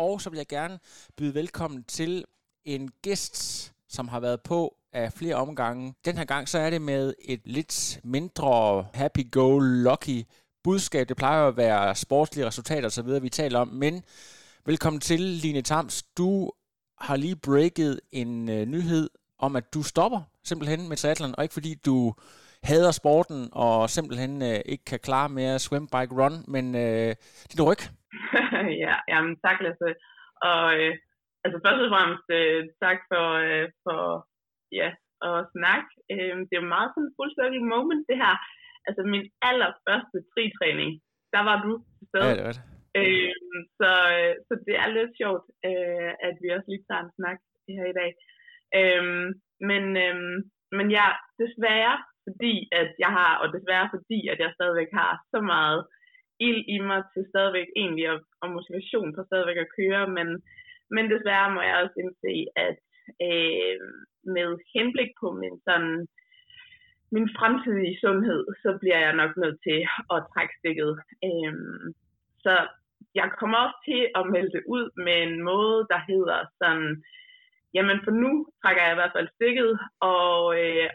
Og så vil jeg gerne byde velkommen til en gæst, som har været på af flere omgange. Den her gang så er det med et lidt mindre happy-go-lucky budskab. Det plejer at være sportslige resultater osv., vi taler om. Men velkommen til, Line Tams. Du har lige breaket en øh, nyhed om, at du stopper simpelthen med triathlon, og ikke fordi du hader sporten og simpelthen øh, ikke kan klare mere swim, bike, run, men øh, din ryg. ja, jamen tak Lasse. Og øh, altså først og fremmest øh, tak for, øh, for ja, at snakke. Øh, det er jo meget sådan en full circle moment det her. Altså min allerførste fritræning, der var du til stede. Ja, det er det. Øh, så, så det er lidt sjovt, øh, at vi også lige tager en snak her i dag. Øh, men, øh, men ja, desværre fordi at jeg har, og desværre fordi at jeg stadigvæk har så meget ild i mig til stadigvæk egentlig og, og motivation for stadigvæk at køre, men, men desværre må jeg også indse, at øh, med henblik på min sådan min fremtidige sundhed, så bliver jeg nok nødt til at trække stikket. Øhm, så jeg kommer også til at melde det ud med en måde, der hedder sådan, jamen for nu trækker jeg i hvert fald stikket, og, øh,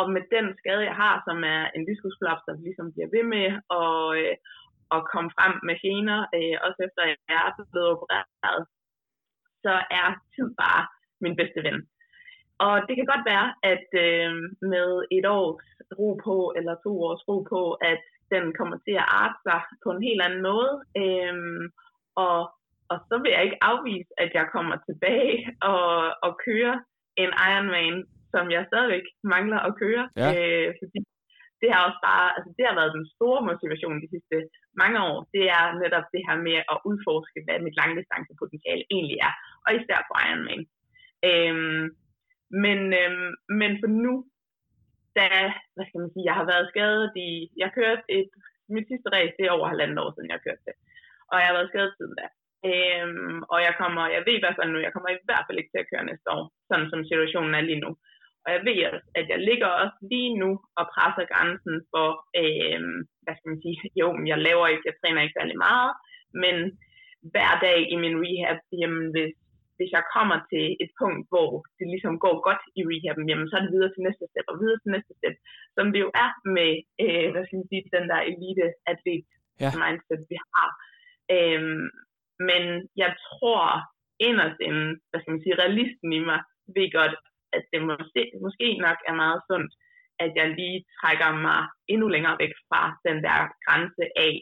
og med den skade, jeg har, som er en diskusprolaps, der ligesom bliver ved med at, øh, at komme frem med gener, øh, også efter jeg er blevet opereret, så er tid bare min bedste ven. Og det kan godt være, at øh, med et års ro på, eller to års ro på, at den kommer til at arte sig på en helt anden måde. Øh, og, og så vil jeg ikke afvise, at jeg kommer tilbage og, og kører en Ironman, som jeg stadigvæk mangler at køre. Ja. Øh, fordi det har også bare, altså det har været den store motivation de sidste mange år. Det er netop det her med at udforske, hvad mit langdistancepotentiale egentlig er. Og især på Ironman. Øhm, men, øhm, men for nu, da, hvad skal man sige, jeg har været skadet i, jeg kørte et, mit sidste race, det er over halvandet år siden, jeg kørte det. Og jeg har været skadet siden da. Øhm, og jeg kommer, jeg ved i hvert fald nu, jeg kommer i hvert fald ikke til at køre næste år, sådan som situationen er lige nu. Og jeg ved også, at jeg ligger også lige nu og presser grænsen for, øh, hvad skal man sige, jo, jeg laver ikke, jeg træner ikke særlig meget, men hver dag i min rehab, jamen hvis, hvis jeg kommer til et punkt, hvor det ligesom går godt i rehaben, jamen så er det videre til næste step og videre til næste step, som det jo er med, øh, hvad skal man sige, den der elite atlet Ja. mindset, vi har. Øhm, men jeg tror inderst inden, hvad skal man sige, realisten i mig, ved godt, at det måske, måske nok er meget sundt, at jeg lige trækker mig endnu længere væk fra den der grænse af,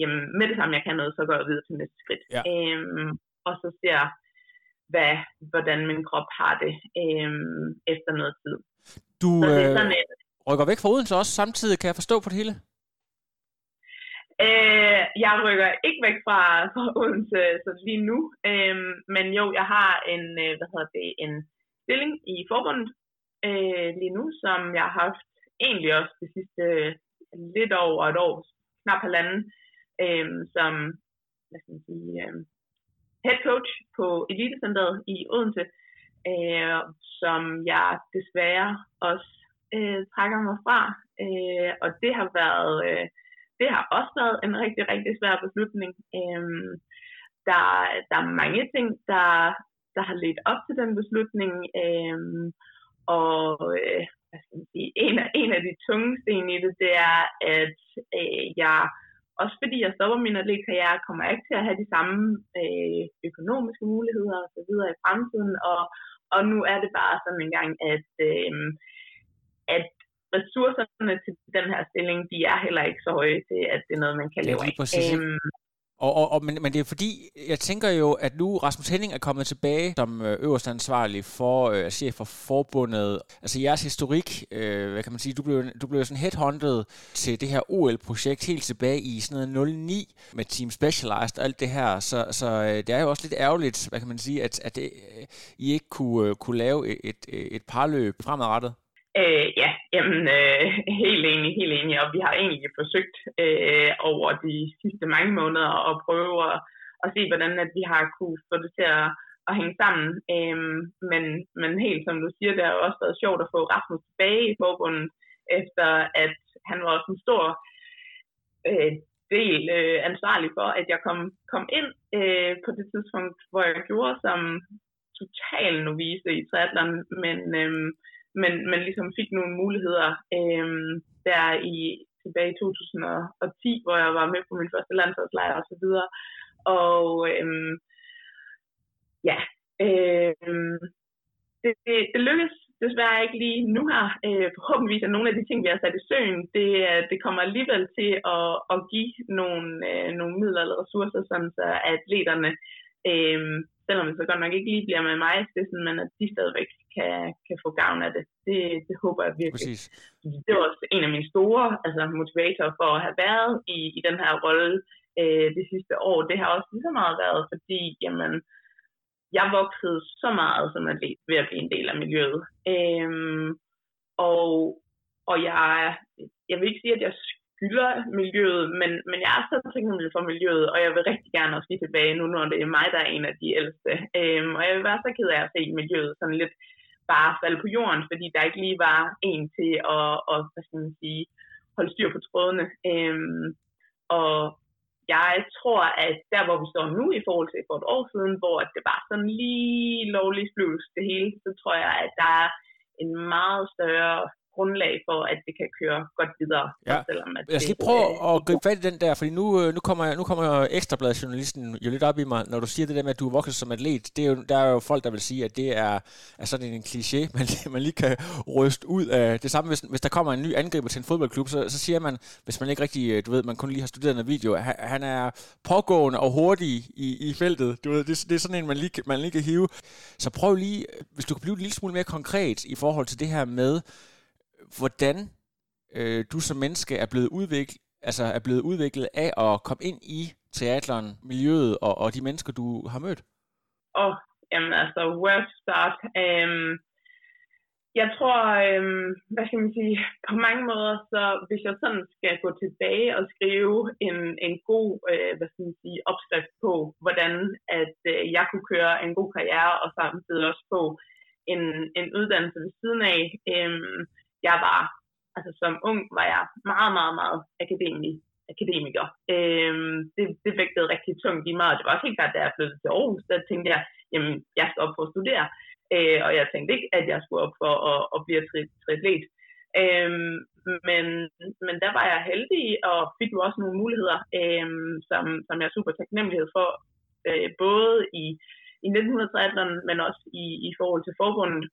jamen med det samme jeg kan noget, så går jeg videre til næste skridt. Ja. Øhm, og så ser hvad, hvordan min krop har det øhm, efter noget tid. Du Så det er øh, sådan, at, rykker væk fra Odense også samtidig, kan jeg forstå på det hele? Øh, jeg rykker ikke væk fra, fra Odense så lige nu, øh, men jo, jeg har en, øh, hvad hedder det, en stilling i forbundet øh, lige nu, som jeg har haft egentlig også det sidste øh, lidt over et år, knap halvanden, øh, som hvad skal man sige, øh, head coach på Elitecenteret i Odense, øh, som jeg desværre også øh, trækker mig fra, øh, og det har været... Øh, det har også været en rigtig, rigtig svær beslutning. Øh, der, der er mange ting, der, der har ledt op til den beslutning, øhm, og øh, hvad skal man sige, en, af, en af de tunge sten i det, det er, at øh, jeg, også fordi jeg stopper min atletkarriere, kommer jeg ikke til at have de samme øh, økonomiske muligheder videre i fremtiden, og, og nu er det bare sådan en gang, at, øh, at ressourcerne til den her stilling, de er heller ikke så høje til, at det er noget, man kan er leve af. præcis? Øhm, og, og, og, men, men det er fordi, jeg tænker jo, at nu Rasmus Henning er kommet tilbage som øh, øverste ansvarlig for øh, chef for forbundet. Altså jeres historik, øh, hvad kan man sige, du blev, du blev sådan headhunted til det her OL-projekt helt tilbage i sådan noget 09 med Team Specialized og alt det her. Så, så øh, det er jo også lidt ærgerligt, hvad kan man sige, at, at det, øh, I ikke kunne, øh, kunne lave et, et, et parløb fremadrettet. Øh, ja, jamen, øh, helt enig, helt enig. Og vi har egentlig forsøgt øh, over de sidste mange måneder at prøve at, at se, hvordan at vi har kunne få det til at, at hænge sammen. Øh, men, men helt som du siger, det har også været sjovt at få Rasmus tilbage i forbundet, efter at han var også en stor øh, del øh, ansvarlig for, at jeg kom, kom ind øh, på det tidspunkt, hvor jeg gjorde som total novice i triathlon, men øh, men, men ligesom fik nogle muligheder øh, der i tilbage i 2010, hvor jeg var med på min første landsholdslejr og så videre. Og øh, ja, øh, det, det, det lykkedes desværre ikke lige nu her. Øh, forhåbentlig er nogle af de ting, vi har sat i søen, det, det kommer alligevel til at, at give nogle, øh, nogle midler eller ressourcer, sådan så atleterne øh, selvom det så godt nok ikke lige bliver med mig, er sådan, men at de stadigvæk kan, kan få gavn af det. Det, det håber jeg virkelig. Præcis. Det var også en af mine store altså, motivatorer for at have været i, i den her rolle øh, det sidste år. Det har også lige så meget været, fordi jamen, jeg voksede så meget som atlet ved at blive en del af miljøet. Øhm, og, og jeg, jeg vil ikke sige, at jeg skylder miljøet, men, men jeg er så taknemmelig for miljøet, og jeg vil rigtig gerne også lige tilbage nu, når det er mig, der er en af de ældste. Øhm, og jeg vil være så ked af at se miljøet sådan lidt bare falde på jorden, fordi der ikke lige var en til at, at hvad skal man sige, holde styr på trådene. Øhm, og jeg tror, at der, hvor vi står nu i forhold til for et år siden, hvor det var sådan lige lovligt flus det hele, så tror jeg, at der er en meget større grundlag for, at det kan køre godt videre. Ja. Selvom, at jeg skal lige prøve at gribe fat i den der, fordi nu, øh, nu kommer, nu kommer ekstrabladjournalisten jo lidt op i mig, når du siger det der med, at du er vokset som atlet. Det er jo, der er jo folk, der vil sige, at det er, er sådan en kliché, man, man lige kan ryste ud af. Det samme, hvis, hvis der kommer en ny angriber til en fodboldklub, så, så siger man, hvis man ikke rigtig, øh, du ved, man kun lige har studeret en video, han, han er pågående og hurtig i, i feltet. Du ved, det, det er sådan en, man lige, man lige kan hive. Så prøv lige, hvis du kan blive en lille smule mere konkret i forhold til det her med, hvordan øh, du som menneske er blevet udviklet, altså er blevet udviklet af at komme ind i teateren, miljøet og, og de mennesker, du har mødt? Åh, oh, jamen altså, where to start? Um, jeg tror, um, hvad skal man sige, på mange måder, så hvis jeg sådan skal gå tilbage og skrive en, en god, uh, hvad skal man sige, opskrift på, hvordan at uh, jeg kunne køre en god karriere, og samtidig også få en, en uddannelse ved siden af, um, jeg var, altså som ung, var jeg meget, meget, meget akademisk, akademiker. Øhm, det, det vægtede rigtig tungt i mig, og det var også helt klart, da jeg flyttede til Aarhus, der tænkte jeg, jamen, jeg skal op for at studere. Øh, og jeg tænkte ikke, at jeg skulle op for at, at blive triatlet. Øhm, men, men der var jeg heldig, og fik jo også nogle muligheder, øhm, som, som jeg er super taknemmelig for, øh, både i, i 1913, men også i, i forhold til forbundet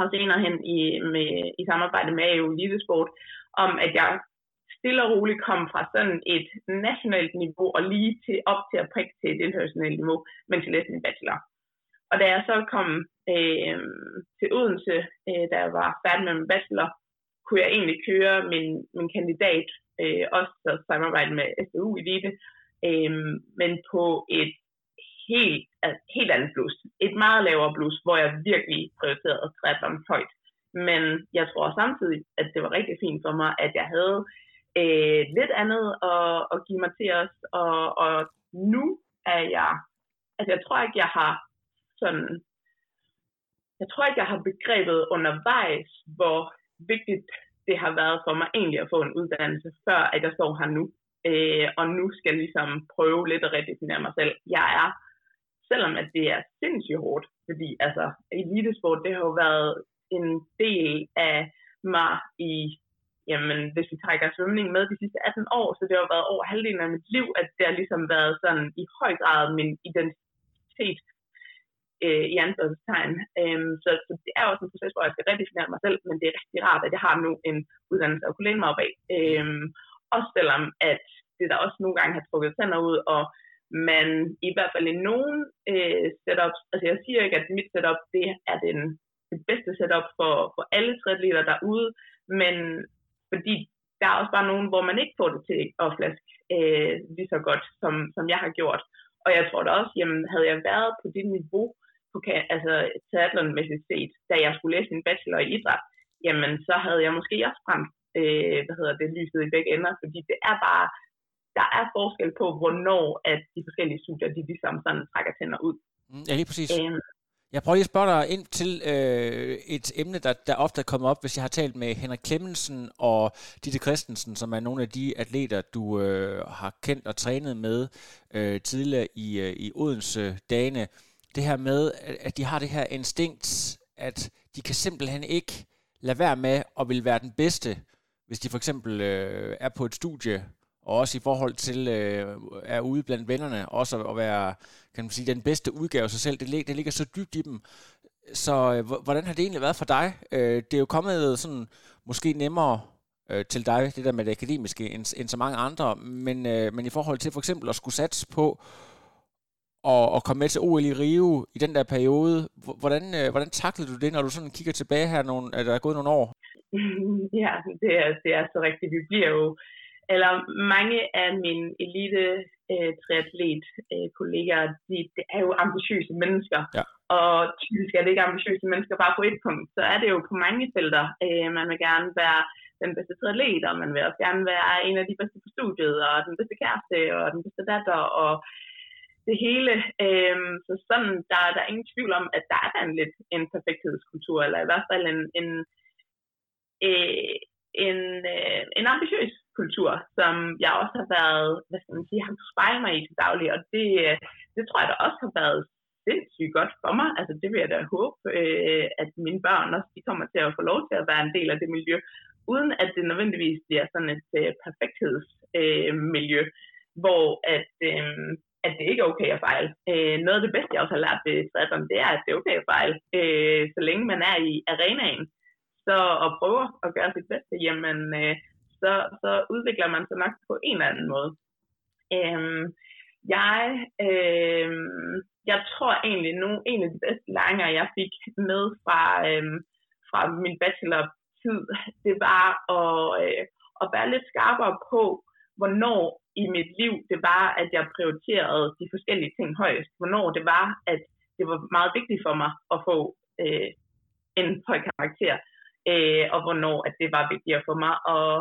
og senere hen i, med, i samarbejde med EU Elitesport, om at jeg stille og roligt kom fra sådan et nationalt niveau og lige til op til at prikke til et internationalt niveau, men til læste min bachelor. Og da jeg så kom øh, til Odense, øh, da jeg var færdig med min bachelor, kunne jeg egentlig køre min, min kandidat, øh, også så samarbejde med SDU Elite, øh, men på et helt, altså, helt andet blus. Et meget lavere blus, hvor jeg virkelig prioriterede triathlon højt. Men jeg tror samtidig, at det var rigtig fint for mig, at jeg havde øh, lidt andet at, at give mig til os. Og, og nu er jeg, altså jeg tror ikke, jeg har sådan, jeg tror ikke, jeg har begrebet undervejs, hvor vigtigt det har været for mig egentlig at få en uddannelse, før at jeg står her nu. Øh, og nu skal jeg ligesom prøve lidt at redefinere mig selv. Jeg er selvom at det er sindssygt hårdt, fordi altså, elitesport, det har jo været en del af mig i, jamen, hvis vi trækker svømning med de sidste 18 år, så det har været over halvdelen af mit liv, at det har ligesom været sådan i høj grad min identitet øh, i anførselstegn. Øhm, så, så det er også en proces, hvor jeg skal redefinere mig selv, men det er rigtig rart, at jeg har nu en uddannelse at kunne læne mig op af. Øhm, også selvom at det der også nogle gange har trukket tænder ud, og men i hvert fald i nogle øh, setups, altså jeg siger ikke, at mit setup, det er den, det bedste setup for, for alle triatleter derude, men fordi der er også bare nogen, hvor man ikke får det til at flaske øh, lige så godt, som, som jeg har gjort. Og jeg tror da også, jamen, havde jeg været på det niveau, på, altså triathlon-mæssigt set, da jeg skulle læse min bachelor i idræt, jamen så havde jeg måske også brændt, øh, hvad hedder det, lyset i begge ender, fordi det er bare, der er forskel på, hvornår at de forskellige studier, de ligesom sådan trækker tænder ud. Mm, ja, lige præcis. Øhm, jeg prøver lige at spørge dig ind til øh, et emne, der, der ofte er kommet op, hvis jeg har talt med Henrik Klemmensen og Ditte Christensen, som er nogle af de atleter, du øh, har kendt og trænet med øh, tidligere i, øh, i Odense dagene. Det her med, at de har det her instinkt, at de kan simpelthen ikke lade være med at vil være den bedste, hvis de for eksempel øh, er på et studie, og også i forhold til øh, er ude blandt vennerne, også at være kan man sige, den bedste udgave af sig selv. Det, det ligger så dybt i dem. Så øh, hvordan har det egentlig været for dig? Øh, det er jo kommet sådan måske nemmere øh, til dig, det der med det akademiske, end, end så mange andre, men, øh, men i forhold til for eksempel at skulle satse på og, og komme med til OL i Rio i den der periode. Hvordan, øh, hvordan taklede du det, når du sådan kigger tilbage her, nogle, at der er gået nogle år? Ja, det er, det er så rigtigt. Vi bliver jo, eller mange af mine elite øh, triatlet øh, kollegaer, de, de er jo ambitiøse mennesker. Ja. Og typisk er det ikke ambitiøse mennesker bare på et punkt. Så er det jo på mange felter. Øh, man vil gerne være den bedste triatlet, og man vil også gerne være en af de bedste på studiet, og den bedste kæreste, og den bedste datter, og det hele. Øhm, så sådan, der, der er ingen tvivl om, at der er en lidt en perfekthedskultur, eller i hvert fald en, en, øh, en, øh, en ambitiøs kultur, som jeg også har været, hvad skal man sige, har spejle mig i til daglig, og det, det tror jeg da også har været sindssygt godt for mig. Altså det vil jeg da håbe, øh, at mine børn også, de kommer til at få lov til at være en del af det miljø, uden at det nødvendigvis bliver sådan et øh, perfekthedsmiljø, øh, hvor at, øh, at det ikke er okay at fejle. Øh, noget af det bedste, jeg også har lært ved triathlon, det er, at det er okay at fejle, øh, så længe man er i arenaen. Så og prøver at gøre sit bedste, jamen, øh, så, så udvikler man sig nok på en eller anden måde. Øhm, jeg, øhm, jeg tror egentlig, nu en af de bedste læringer, jeg fik med fra, øhm, fra min bachelor-tid, det var at, øh, at være lidt skarpere på, hvornår i mit liv, det var, at jeg prioriterede de forskellige ting højst. Hvornår det var, at det var meget vigtigt for mig at få øh, en høj karakter, øh, og hvornår at det var vigtigere for mig at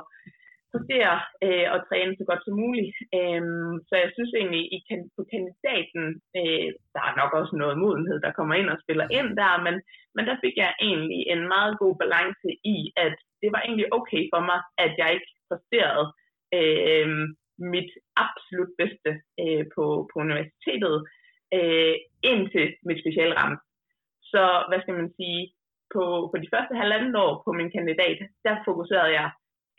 præstere øh, og træne så godt som muligt. Øh, så jeg synes egentlig, i kan, på kandidaten, øh, der er nok også noget modenhed, der kommer ind og spiller ind der, men, men der fik jeg egentlig en meget god balance i, at det var egentlig okay for mig, at jeg ikke præsterede øh, mit absolut bedste øh, på, på universitetet, øh, indtil mit specialramme. Så hvad skal man sige, på, på de første halvanden år på min kandidat, der fokuserede jeg,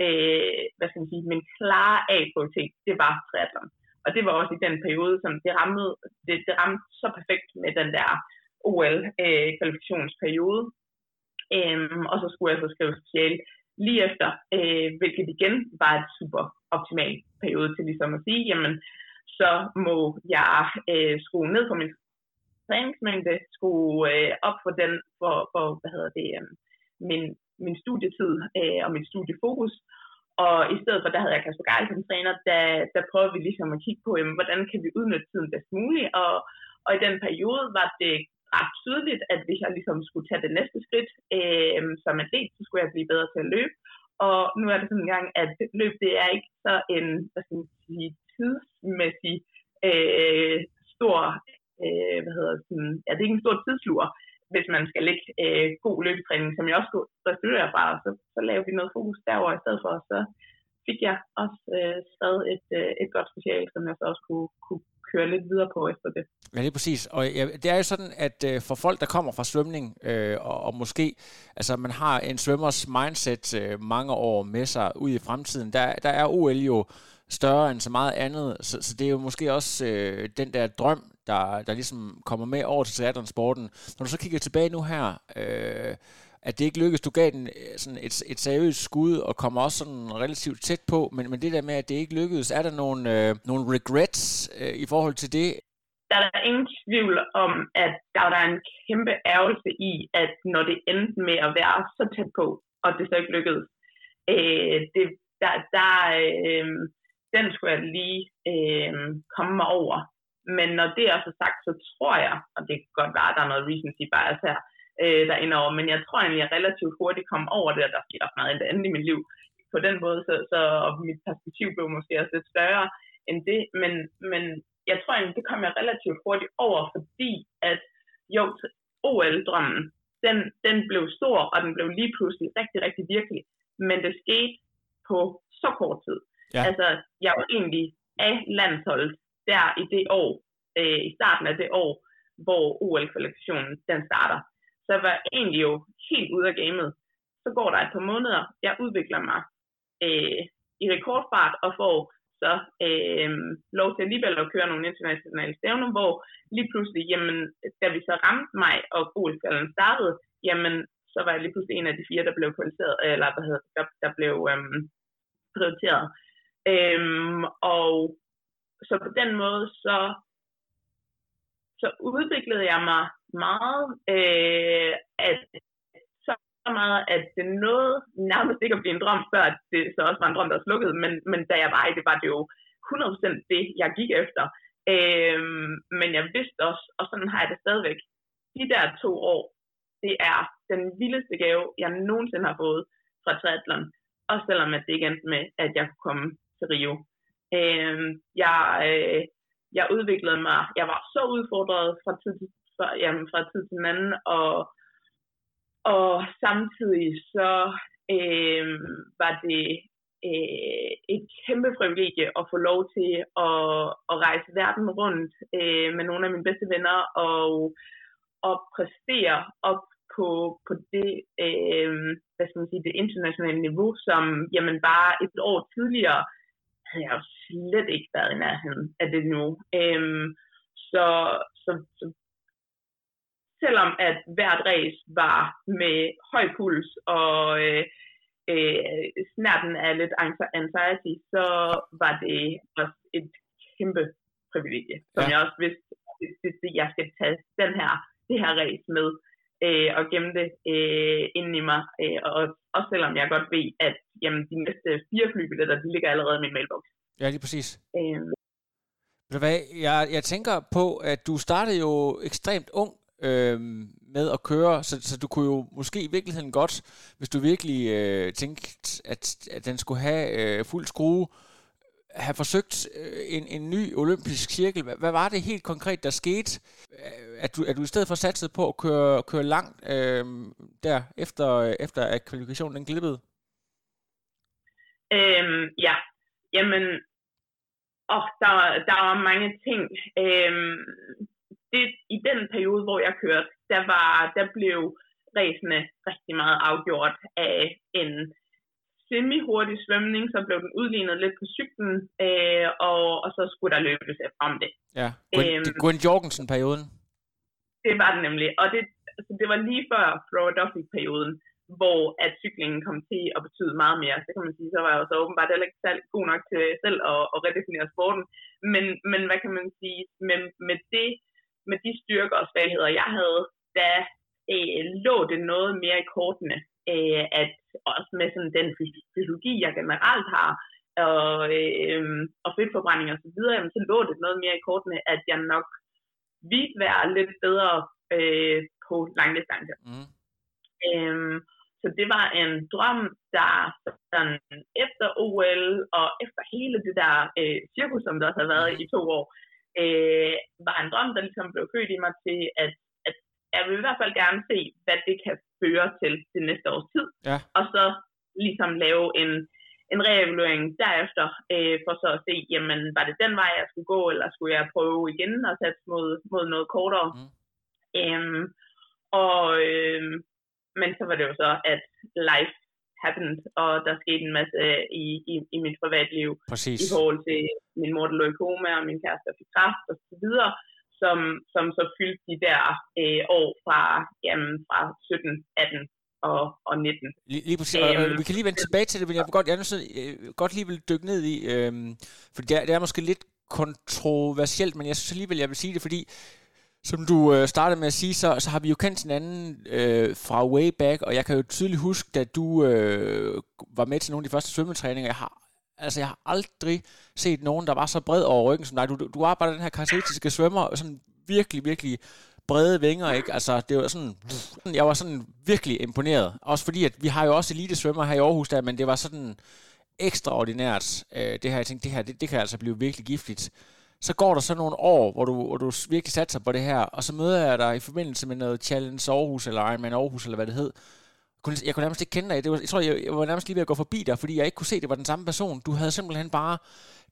øh, hvad skal man sige, min klare A-prioritet, det var triathlon. Og det var også i den periode, som det ramte, det, det ramte så perfekt med den der OL-kvalifikationsperiode. Øh, øhm, og så skulle jeg så skrive speciale lige efter, øh, hvilket igen var et super optimal periode til ligesom at sige, jamen, så må jeg øh, skrue ned på min træningsmængde, skulle øh, op for den, for, for hvad hedder det, øh, min, min studietid øh, og mit studiefokus. Og i stedet for, der havde jeg Kasper Geil som træner, der, der prøvede vi ligesom at kigge på, jamen, hvordan kan vi udnytte tiden bedst muligt. Og, og i den periode var det ret tydeligt, at hvis jeg ligesom skulle tage det næste skridt øh, som atlet, så skulle jeg blive bedre til at løbe. Og nu er det sådan en gang, at løb det er ikke så en hvad skal man sige, tidsmæssig øh, stor, øh, hvad hedder sådan, ja, det er ikke en stor tidslur, hvis man skal lægge øh, god løbetræning, som jeg også skulle studere bare, så, så laver vi noget fokus derover i stedet for, så fik jeg også øh, skrevet et, øh, et godt special, som jeg så også kunne, kunne køre lidt videre på efter det. Ja, det er præcis. Og ja, det er jo sådan, at øh, for folk, der kommer fra svømning, øh, og, og måske, altså man har en svømmers mindset øh, mange år med sig ud i fremtiden, der, der er OL jo større end så meget andet, så, så det er jo måske også øh, den der drøm, der, der ligesom kommer med over til triathlonsporten. Når du så kigger tilbage nu her, øh, at det ikke lykkedes. Du gav den øh, sådan et, et seriøst skud og kommer også sådan relativt tæt på, men, men det der med, at det ikke lykkedes, er der nogle, øh, nogle regrets øh, i forhold til det? Der er der ingen tvivl om, at der er der en kæmpe ærgelse i, at når det endte med at være så tæt på, og det så ikke lykkedes, øh, det, der, der, øh, den skulle jeg lige øh, komme mig over. Men når det er så sagt, så tror jeg, og det kan godt være, at der er noget recency bias her, øh, der indover, men jeg tror egentlig, at jeg relativt hurtigt kom over det, og der sker også meget andet i mit liv på den måde, så, så mit perspektiv blev måske også lidt større end det, men, men jeg tror egentlig, det kom jeg relativt hurtigt over, fordi at jo, OL-drømmen, den, den blev stor, og den blev lige pludselig rigtig, rigtig virkelig, men det skete på så kort tid. Ja. Altså, jeg var egentlig af landsholdet der i det år, øh, i starten af det år, hvor OL-kvalifikationen den starter. Så jeg var egentlig jo helt ude af gamet. Så går der et par måneder, jeg udvikler mig øh, i rekordfart og får så øh, lov til alligevel at køre nogle internationale stævner, hvor lige pludselig, jamen, da vi så ramte mig, og ol startede, jamen, så var jeg lige pludselig en af de fire, der blev kvalificeret, eller hvad hedder der, der blev øhm, prioriteret. Øhm, og så på den måde, så, så udviklede jeg mig meget, øh, at så meget, at det nåede nærmest ikke at blive en drøm, før det så også var en drøm, der slukkede, men, men da jeg var i det, var det jo 100% det, jeg gik efter. Øh, men jeg vidste også, og sådan har jeg det stadigvæk, de der to år, det er den vildeste gave, jeg nogensinde har fået fra triathlon. Også selvom at det ikke endte med, at jeg kunne komme til Rio. Øh, jeg, øh, jeg udviklede mig, jeg var så udfordret fra tid til, fra, jamen, fra tid til anden, og, og samtidig så øh, var det øh, et kæmpe privilegie at få lov til at, at rejse verden rundt øh, med nogle af mine bedste venner og, og præstere op på, på det, øh, hvad skal man sige, det internationale niveau, som jamen bare et år tidligere havde jeg jo slet ikke været i nærheden af det nu. Øh, så, så, så selvom at hvert race var med høj puls og øh, øh, snærten af lidt anxiety, så var det også et kæmpe privilegie, som ja. jeg også vidste, at jeg skal tage den her, det her race med øh, og gemme det øh, inden i mig. Øh, og også selvom jeg godt ved, at jamen, de næste fire flybilletter, de ligger allerede i min mailbox. Ja, lige præcis. Øh. Ved hvad, jeg, jeg tænker på, at du startede jo ekstremt ung øh, med at køre, så, så du kunne jo måske i virkeligheden godt, hvis du virkelig øh, tænkte, at, at den skulle have øh, fuld skrue, have forsøgt øh, en, en ny olympisk cirkel. Hvad, hvad var det helt konkret, der skete? At du, at du i stedet for satsede på at køre, køre langt øh, der, efter, efter at kvalifikationen den glippede? Øhm, ja, jamen, og der, der var mange ting. Øhm, det, I den periode, hvor jeg kørte, der, var, der blev ræsene rigtig meget afgjort af en semi-hurtig svømning, så blev den udlignet lidt på cyklen, øh, og, og så skulle der løbes om det. Ja, Gwen, øhm, Gwen Jorgensen-perioden. Det var det nemlig, og det, altså, det var lige før Florida-perioden, hvor at cyklingen kom til at betyde meget mere. Så kan man sige, så var jeg jo så åbenbart heller ikke særlig god nok til selv at, at redefinere sporten. Men, men hvad kan man sige, med, med, det, med de styrker og svagheder, jeg havde, da øh, lå det noget mere i kortene, øh, at også med sådan den fysiologi, jeg generelt har, og, øh, og fedtforbrænding og så videre, jamen, så lå det noget mere i kortene, at jeg nok ville være lidt bedre øh, på langdistance. Mm. Øhm, så det var en drøm, der sådan, efter OL og efter hele det der øh, cirkus, som der også har været i to år, øh, var en drøm, der ligesom blev født i mig til, at, at jeg vil i hvert fald gerne se, hvad det kan føre til det næste års tid. Ja. Og så ligesom lave en, en reevaluering derefter, øh, for så at se, jamen, var det den vej, jeg skulle gå, eller skulle jeg prøve igen og sætte mod, mod noget kortere. Mm. Øhm, og, øh, men så var det jo så, at life happened, og der skete en masse i, i, i mit privatliv. Præcis. I forhold til min mor, der lå i koma, og min kæreste, der fik kræft, og så videre som, som så fyldte de der øh, år fra, jamen, fra 17, 18 og, og 19. Lige, lige præcis. Øhm, og, vi kan lige vende tilbage til det, men jeg vil godt, jeg så, øh, godt lige vil dykke ned i, øh, for det er, det er måske lidt kontroversielt, men jeg synes alligevel, jeg vil sige det, fordi som du øh, startede med at sige, så, så har vi jo kendt hinanden øh, fra way back, og jeg kan jo tydeligt huske, at du øh, var med til nogle af de første svømmetræninger. Jeg har, altså, jeg har aldrig set nogen, der var så bred over ryggen som dig. Du, du, arbejder den her karakteristiske svømmer, sådan virkelig, virkelig brede vinger, ikke? Altså, det var sådan, jeg var sådan virkelig imponeret. Også fordi, at vi har jo også elitesvømmer her i Aarhus der, men det var sådan ekstraordinært, øh, det her, jeg tænkte, det her, det, det kan altså blive virkelig giftigt så går der så nogle år, hvor du, hvor du virkelig satser på det her, og så møder jeg dig i forbindelse med noget Challenge Aarhus, eller Ironman Aarhus, eller hvad det hed. Jeg kunne nærmest ikke kende dig. Det var, jeg tror, jeg, jeg var nærmest lige ved at gå forbi dig, fordi jeg ikke kunne se, at det var den samme person. Du havde simpelthen bare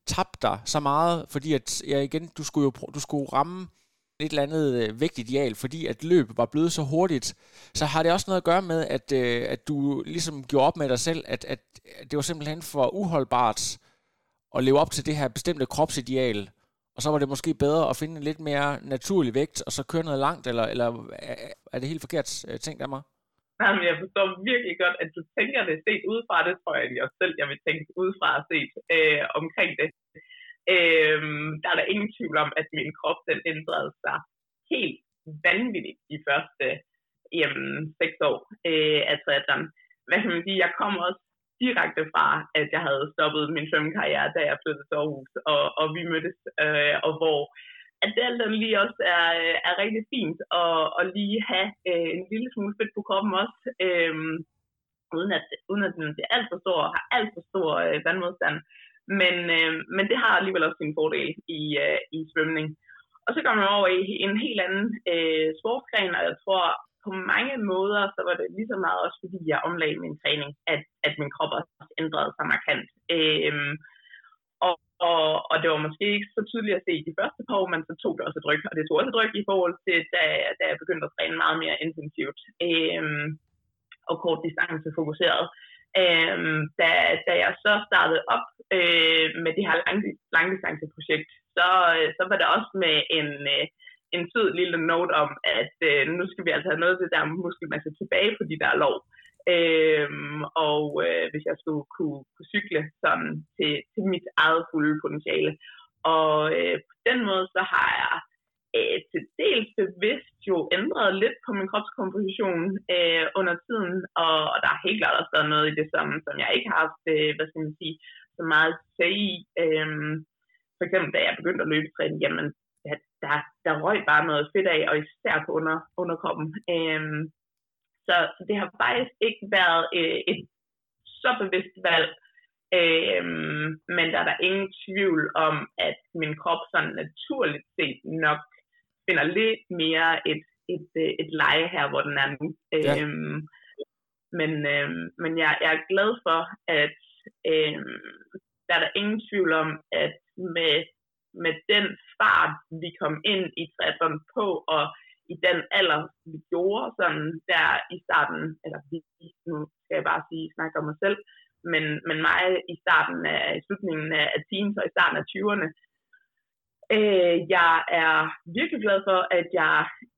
tabt dig så meget, fordi at, ja, igen, du skulle jo du skulle ramme et eller andet øh, vigtigt ideal, fordi at løb var blevet så hurtigt. Så har det også noget at gøre med, at, øh, at du ligesom gjorde op med dig selv, at, at, at det var simpelthen for uholdbart at leve op til det her bestemte kropsideal, og så var det måske bedre at finde en lidt mere naturlig vægt, og så køre noget langt, eller, eller er det helt forkert øh, tænkt af mig? Nej, men jeg forstår virkelig godt, at du tænker det set udefra. Det tror jeg at også selv, jeg vil tænke udefra set øh, omkring det. Øh, der er der ingen tvivl om, at min krop den ændrede sig helt vanvittigt de første jamen, seks år øh, altså, af triathlon. Hvad kan man sige, jeg kom også direkte fra, at jeg havde stoppet min svømmekarriere, da jeg flyttede til Aarhus, og, og vi mødtes, øh, og hvor at det alt lige også er, øh, er rigtig fint at, at lige have øh, en lille smule fedt på kroppen også, øh, uden at, uden at det er alt for stor, har alt for stor øh, vandmodstand. Men, øh, men det har alligevel også sin fordel i, øh, i svømning. Og så går man over i en helt anden øh, sportsgren, og jeg tror, på mange måder, så var det lige så meget også, fordi jeg omlagde min træning, at, at min krop også ændrede sig markant. Øhm, og, og, og det var måske ikke så tydeligt at se i de første par år, men så tog det også et dryk, og det tog også et dryk i forhold til, da, da jeg begyndte at træne meget mere intensivt øhm, og kort distance fokuseret. Øhm, da, da jeg så startede op øh, med det her lang, langdistanceprojekt, så, øh, så var det også med en, øh, en sød lille note om, at øh, nu skal vi altså have noget til der muskelmasse tilbage på de der lov. Øhm, og øh, hvis jeg skulle kunne, kunne cykle sådan til, til mit eget fulde potentiale. Og øh, på den måde, så har jeg øh, til dels bevidst jo ændret lidt på min kropskomposition øh, under tiden, og, og der er helt klart også været noget i det, som, som jeg ikke har haft, øh, hvad skal man sige, så meget at sige i. Øh, for eksempel, da jeg begyndte at løbe træning, jamen, der, der, der røg bare noget fedt af, og især på under, underkroppen. Øhm, så, så det har faktisk ikke været øh, et så bevidst valg, øhm, men der er der ingen tvivl om, at min krop sådan naturligt set nok finder lidt mere et, et, et, øh, et leje her, hvor den er nu. Ja. Øhm, men øhm, men jeg, jeg er glad for, at øhm, der er der ingen tvivl om, at med med den fart, vi kom ind i triathlon på, og i den alder, vi gjorde, sådan der i starten, eller vi, nu skal jeg bare sige, snakke om mig selv, men, men mig i starten af, i slutningen af teens og i starten af 20'erne, Øh, jeg er virkelig glad for, at jeg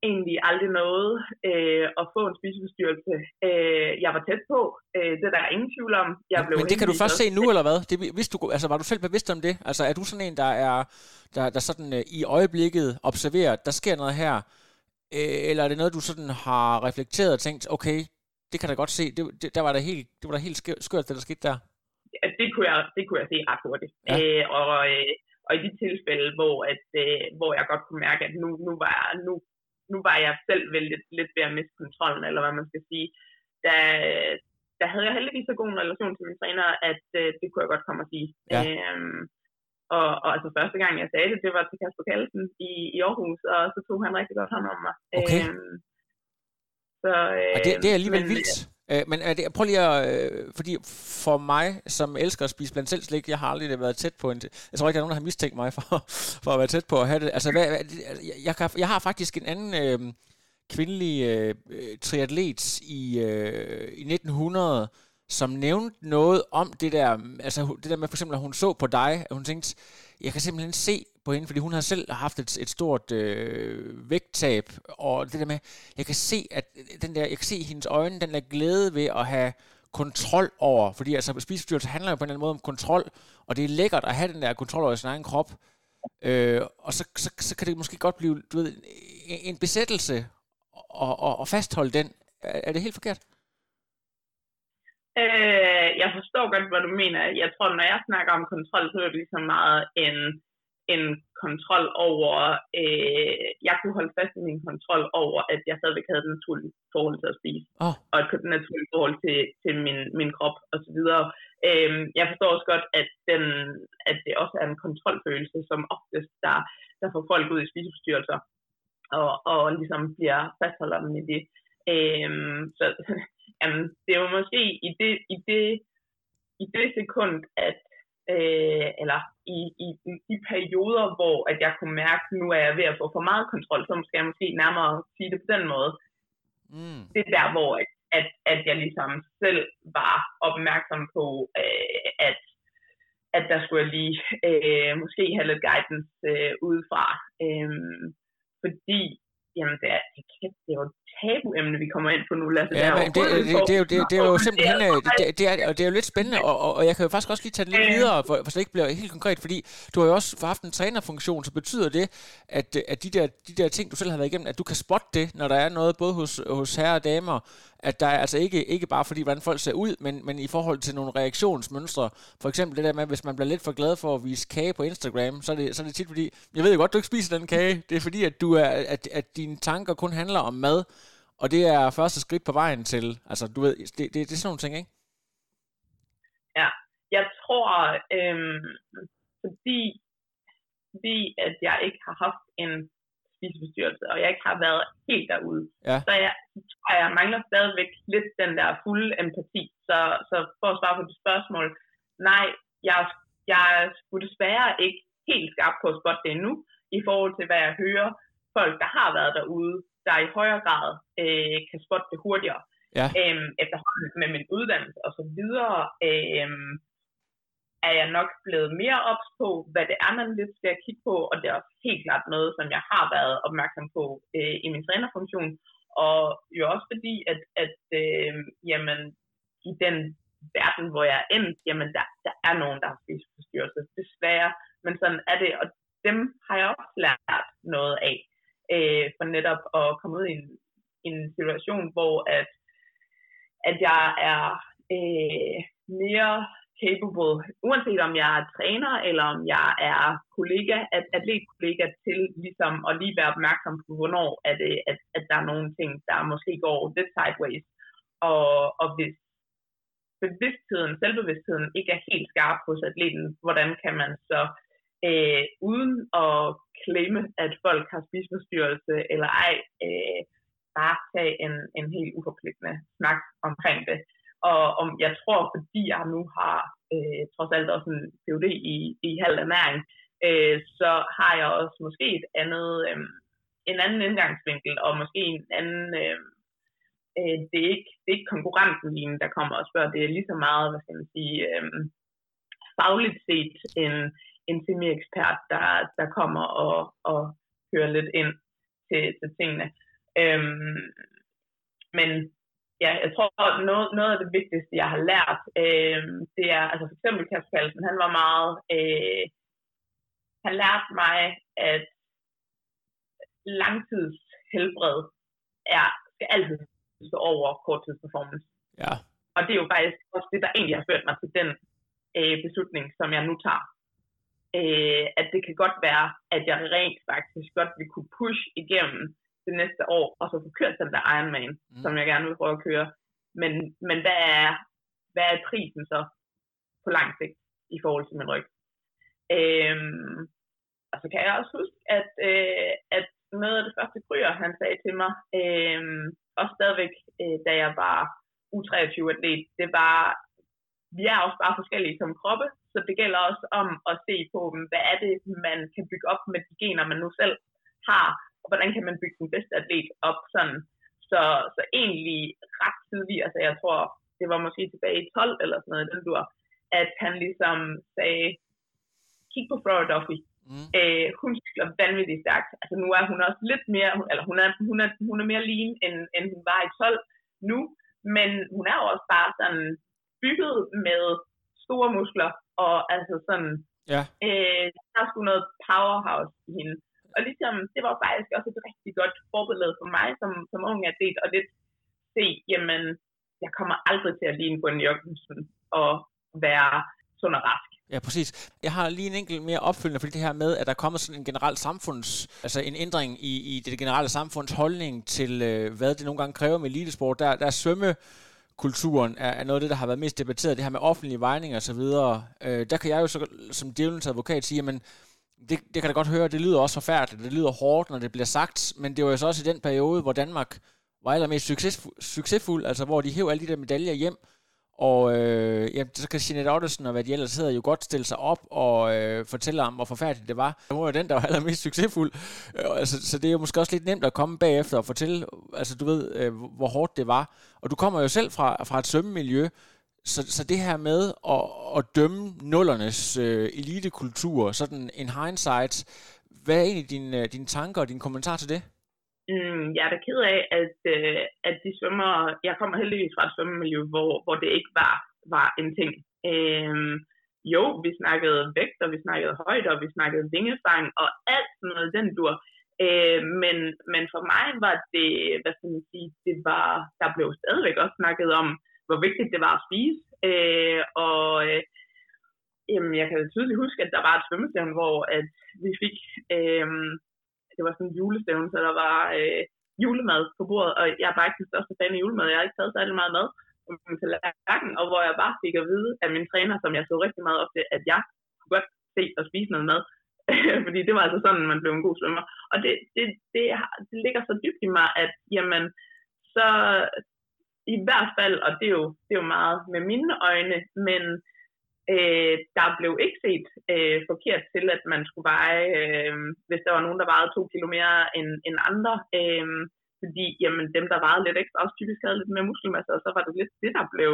egentlig aldrig nåede øh, at få en spiseforstyrrelse. Øh, jeg var tæt på. Øh, det er der ingen tvivl om. Jeg blev Men det kan du først se nu, eller hvad? Det, hvis du, altså, var du selv bevidst om det? Altså, er du sådan en, der er der, der sådan øh, i øjeblikket observerer, der sker noget her? Øh, eller er det noget, du sådan har reflekteret og tænkt, okay, det kan da godt se, det, det, der var der helt, det var da helt skørt, det der skete der? Ja, det kunne jeg, det kunne jeg se ret hurtigt. Ja. Øh, og øh, og i de tilfælde, hvor, at, øh, hvor jeg godt kunne mærke, at nu, nu, var, nu, nu var jeg selv vel lidt, lidt ved at miste kontrollen, eller hvad man skal sige, der, der havde jeg heldigvis så god en relation til min træner, at øh, det kunne jeg godt komme og sige. Ja. Øhm, og, og altså første gang, jeg sagde det, det var til Kasper Kallesen i, i Aarhus, og så tog han rigtig godt hånd om mig. Okay. Øhm, så, øh, og det, det er alligevel men, vildt. Øh, men er det, prøv lige at, øh, fordi for mig, som elsker at spise blandt selv slik, jeg har aldrig været tæt på en, jeg tror ikke, der er nogen, der har mistænkt mig for, for at være tæt på at have det. Altså, hvad, altså, jeg, kan, jeg har faktisk en anden øh, kvindelig øh, øh triatlet i, øh, i 1900, som nævnte noget om det der, altså det der med for eksempel, at hun så på dig, at hun tænkte, jeg kan simpelthen se på hende, fordi hun har selv haft et, et stort øh, vægttab, og det der med, jeg kan se, at den der, jeg kan se i hendes øjne, den der glæde ved at have kontrol over, fordi altså spiseforstyrrelse handler jo på en eller anden måde om kontrol, og det er lækkert at have den der kontrol over sin egen krop, øh, og så, så, så kan det måske godt blive du ved, en besættelse og, og, og fastholde den. Er, er det helt forkert? Øh, jeg forstår godt, hvad du mener. Jeg tror, når jeg snakker om kontrol, så er det ligesom meget en, en kontrol over, øh, jeg kunne holde fast i min kontrol over, at jeg stadigvæk havde et naturligt forhold til at spise, oh. og et naturligt forhold til, til min, min krop osv. Øh, jeg forstår også godt, at, den, at det også er en kontrolfølelse, som oftest der, der får folk ud i spiseforstyrrelser, og, og ligesom bliver fastholder dem i det. Øh, så jamen, det jo måske i det, i det, i det sekund, at øh, eller i, i, i de perioder, hvor at jeg kunne mærke, at nu er jeg ved at få for meget kontrol, så skal jeg måske nærmere sige det på den måde. Mm. Det er der, hvor at, at, at jeg ligesom selv var opmærksom på, øh, at, at der skulle jeg lige øh, måske have lidt guidance øh, udefra. Øh, fordi jamen det er, det er jo et tabuemne, vi kommer ind på nu, Lasse. Ja, men det, det, det, det, er jo, det, det er jo simpelthen, øh, det, det, er, det er jo lidt spændende, og, og, og jeg kan jo faktisk også lige tage det lidt videre, for, for så det ikke bliver helt konkret, fordi du har jo også haft en trænerfunktion, så betyder det, at, at de, der, de der ting, du selv har været igennem, at du kan spotte det, når der er noget både hos, hos herrer og damer, at der er altså ikke, ikke bare fordi, hvordan folk ser ud, men, men i forhold til nogle reaktionsmønstre. For eksempel det der med, hvis man bliver lidt for glad for at vise kage på Instagram, så er det, så er det tit fordi, jeg ved jo godt, du ikke spiser den kage. Det er fordi, at, du er, at, at dine tanker kun handler om mad, og det er første skridt på vejen til, altså du ved, det, det, det er sådan nogle ting, ikke? Ja, jeg tror, øhm, fordi, fordi at jeg ikke har haft en spiseforstyrrelse, og jeg ikke har været helt derude. Ja. Så jeg tror, jeg mangler stadigvæk lidt den der fulde empati. Så, så for at svare på det spørgsmål, nej, jeg, jeg skulle desværre ikke helt skarp på at spotte det endnu, i forhold til hvad jeg hører folk, der har været derude, der i højere grad øh, kan spotte det hurtigere. Ja. Øhm, efterhånden med min uddannelse og så videre, øhm, er jeg nok blevet mere ops på, hvad det er, man lidt skal kigge på, og det er også helt klart noget, som jeg har været opmærksom på øh, i min trænerfunktion, og jo også fordi, at, at øh, jamen, i den verden, hvor jeg er endt, jamen der, der er nogen, der har spiseforstyrrelse, desværre, men sådan er det, og dem har jeg også lært noget af, øh, for netop at komme ud i en, en situation, hvor at, at jeg er øh, mere capable, uanset om jeg er træner, eller om jeg er kollega, at atletkollega til ligesom at lige være opmærksom på, hvornår er det, at, at der er nogle ting, der måske går lidt sideways. Og, og hvis bevidstheden, selvbevidstheden ikke er helt skarp hos atleten, hvordan kan man så øh, Øh, uden at klemme, at folk har spiseforstyrrelse eller ej, øh, bare tage en, en helt uforpligtende snak omkring det. Og om jeg tror, fordi jeg nu har øh, trods alt også en PhD i, i halv ernæring, øh, så har jeg også måske et andet, øh, en anden indgangsvinkel, og måske en anden, øh, øh, det, er ikke, det er ikke konkurrenten lige, der kommer og spørger, det er lige så meget, hvad skal man sige, øh, fagligt set en, en semi-ekspert, der, der kommer og, og hører lidt ind til, til tingene. Øhm, men ja, jeg tror, noget, noget af det vigtigste, jeg har lært, øh, det er, altså for eksempel Kasper Kalsen, han var meget, øh, han lærte mig, at langtidshelbred er, skal altid stå over korttidsperformance. Ja. Og det er jo faktisk også det, der egentlig har ført mig til den øh, beslutning, som jeg nu tager. Øh, at det kan godt være, at jeg rent faktisk godt vil kunne push igennem det næste år, og så få kørt den der Ironman, mm. som jeg gerne vil prøve at køre. Men, men hvad, er, hvad er prisen så på lang sigt i forhold til min ryg? Øhm, og så kan jeg også huske, at, øh, at noget af det første kryer, han sagde til mig, øh, og stadigvæk, øh, da jeg var U23-atlet, det var, vi er også bare forskellige som kroppe, så det gælder også om at se på, hvad er det, man kan bygge op med de gener, man nu selv har, og hvordan kan man bygge den bedste atlet op sådan. Så, så egentlig ret tidligt, altså jeg tror, det var måske tilbage i 12 eller sådan noget, den dur, at han ligesom sagde, kig på Florida Duffy. Mm. Øh, hun cykler vanvittigt stærkt. Altså nu er hun også lidt mere, eller hun er, hun er, hun er mere lean, end, end hun var i 12 nu, men hun er jo også bare sådan bygget med store muskler, og altså sådan, ja. øh, der er sgu noget powerhouse i hende. Og ligesom, det var faktisk også et rigtig godt forbillede for mig som, som ung atlet, og lidt se, jamen, jeg kommer aldrig til at ligne en Jørgensen og være sund og rask. Ja, præcis. Jeg har lige en enkelt mere opfølgende for det her med, at der kommer sådan en generel samfunds, altså en ændring i, i det generelle samfunds holdning til, øh, hvad det nogle gange kræver med elitesport. Der, der er svømme kulturen er, er noget af det, der har været mest debatteret, det her med offentlige vejninger og så videre. Øh, der kan jeg jo så, som djævelens advokat sige, men det, det kan da godt høre, det lyder også forfærdeligt, det lyder hårdt, når det bliver sagt, men det var jo så også i den periode, hvor Danmark var allermest succesfuld, succesfuld altså hvor de hævde alle de der medaljer hjem, og øh, jamen, så kan Jeanette Ottesen og hvad de ellers hedder jo godt stille sig op og øh, fortælle om, hvor forfærdeligt det var. Hun var den, der var allermest succesfuld. Øh, altså, så det er jo måske også lidt nemt at komme bagefter og fortælle, altså du ved, øh, hvor hårdt det var. Og du kommer jo selv fra, fra et svømmemiljø, så, så det her med at, at dømme nullernes øh, elitekultur, sådan en hindsight, hvad er egentlig dine, øh, din tanker og din kommentar til det? Mm, jeg er da ked af, at, øh, at de svømmer, jeg kommer heldigvis fra et svømmemiljø, hvor, hvor det ikke var, var en ting. Øh, jo, vi snakkede vægt, og vi snakkede højde, og vi snakkede vingefang, og alt sådan noget, den dur. Øh, men, men for mig var det, hvad skal man sige, det var, der blev stadigvæk også snakket om, hvor vigtigt det var at spise. Øh, og øh, jamen, jeg kan tydeligt huske, at der var et svømmestævn, hvor at vi fik øh, det var sådan en julestævne, så der var øh, julemad på bordet, og jeg er bare ikke den største fan af julemad. Jeg har ikke taget særlig meget mad på min tallerken, og hvor jeg bare fik at vide af min træner, som jeg så rigtig meget op til, at jeg kunne godt se og spise noget mad. Fordi det var altså sådan, man blev en god svømmer. Og det, det, det, det ligger så dybt i mig, at jamen, så i hvert fald, og det er jo, det er jo meget med mine øjne, men Øh, der blev ikke set øh, forkert til, at man skulle veje, øh, hvis der var nogen, der vejede to kilo mere end, end andre. Øh, fordi jamen, dem, der vejede lidt ekstra, også typisk havde lidt mere muskelmasse, og så var det lidt det, der blev,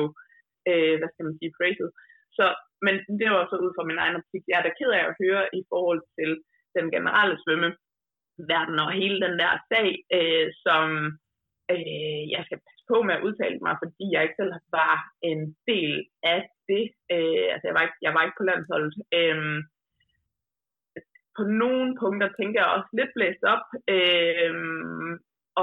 øh, hvad skal man sige, praised. Så, men det var så ud fra min egen optik. Jeg er da ked af at høre i forhold til den generelle svømmeverden og hele den der sag, øh, som øh, jeg skal passe på med at udtale mig, fordi jeg ikke selv var en del af det. Øh, altså, jeg var, ikke, jeg var ikke på landsholdet. Øh, på nogle punkter tænker jeg også lidt blæst op, øh,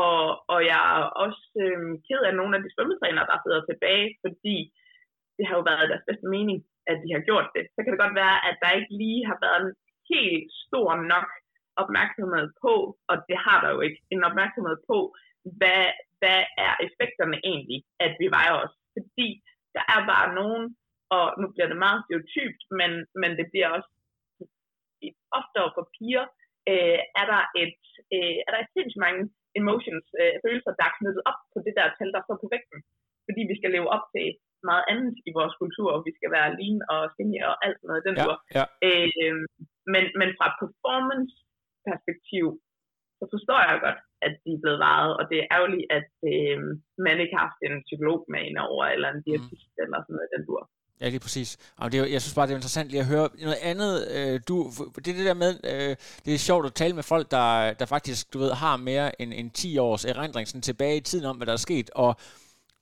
og, og jeg er også øh, ked af nogle af de svømmetrænere, der sidder tilbage, fordi det har jo været deres bedste mening, at de har gjort det. Så kan det godt være, at der ikke lige har været en helt stor nok opmærksomhed på, og det har der jo ikke, en opmærksomhed på, hvad, hvad er effekterne egentlig, at vi vejer os. Fordi der er bare nogen, og nu bliver det meget stereotypt, men, men det bliver også oftere for piger, øh, er der et, øh, er der et sindssygt mange emotions, øh, følelser, der er knyttet op på det der tal, der står på vægten. Fordi vi skal leve op til meget andet i vores kultur, og vi skal være lean og skinny og alt sådan noget den ja, ja. Øh, men, men fra performance perspektiv, så forstår jeg godt, at de er blevet varet, og det er ærgerligt, at øh, man ikke har haft en psykolog med ind over, eller en diætist, mm. eller sådan noget den dur. Ja, lige præcis. Og det er, jeg synes bare, det er interessant lige at høre noget andet. Øh, du, det er det der med, øh, det er sjovt at tale med folk, der, der faktisk, du ved, har mere end, end 10 års erindring sådan tilbage i tiden om, hvad der er sket. Og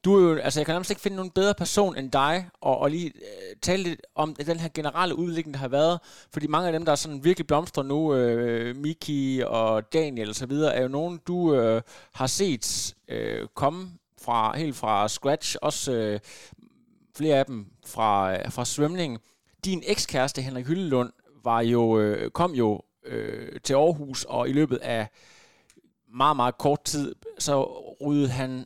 du er jo, altså jeg kan nærmest ikke finde nogen bedre person end dig, og, og lige øh, tale lidt om den her generelle udvikling, der har været. Fordi mange af dem, der er sådan virkelig blomstrer nu, øh, Miki og Daniel og så videre, er jo nogen, du øh, har set øh, komme fra helt fra scratch, også øh, flere af dem fra, øh, fra svømning. Din ekskæreste Henrik Hyllelund var jo, øh, kom jo øh, til Aarhus, og i løbet af meget, meget kort tid, så ryddede han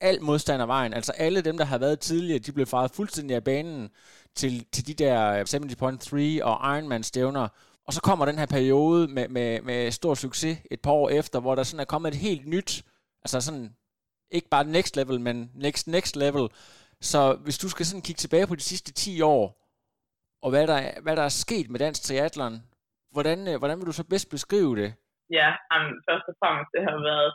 al modstand af vejen. Altså alle dem, der har været tidligere, de blev faret fuldstændig af banen til, til de der øh, 70.3 og Ironman-stævner. Og så kommer den her periode med, med, med stor succes et par år efter, hvor der sådan er kommet et helt nyt, altså sådan, ikke bare next level, men next next level. Så hvis du skal sådan kigge tilbage på de sidste 10 år, og hvad der, hvad der er sket med dansk triathlon, hvordan, øh, hvordan vil du så bedst beskrive det? Ja, um, først og fremmest, det har været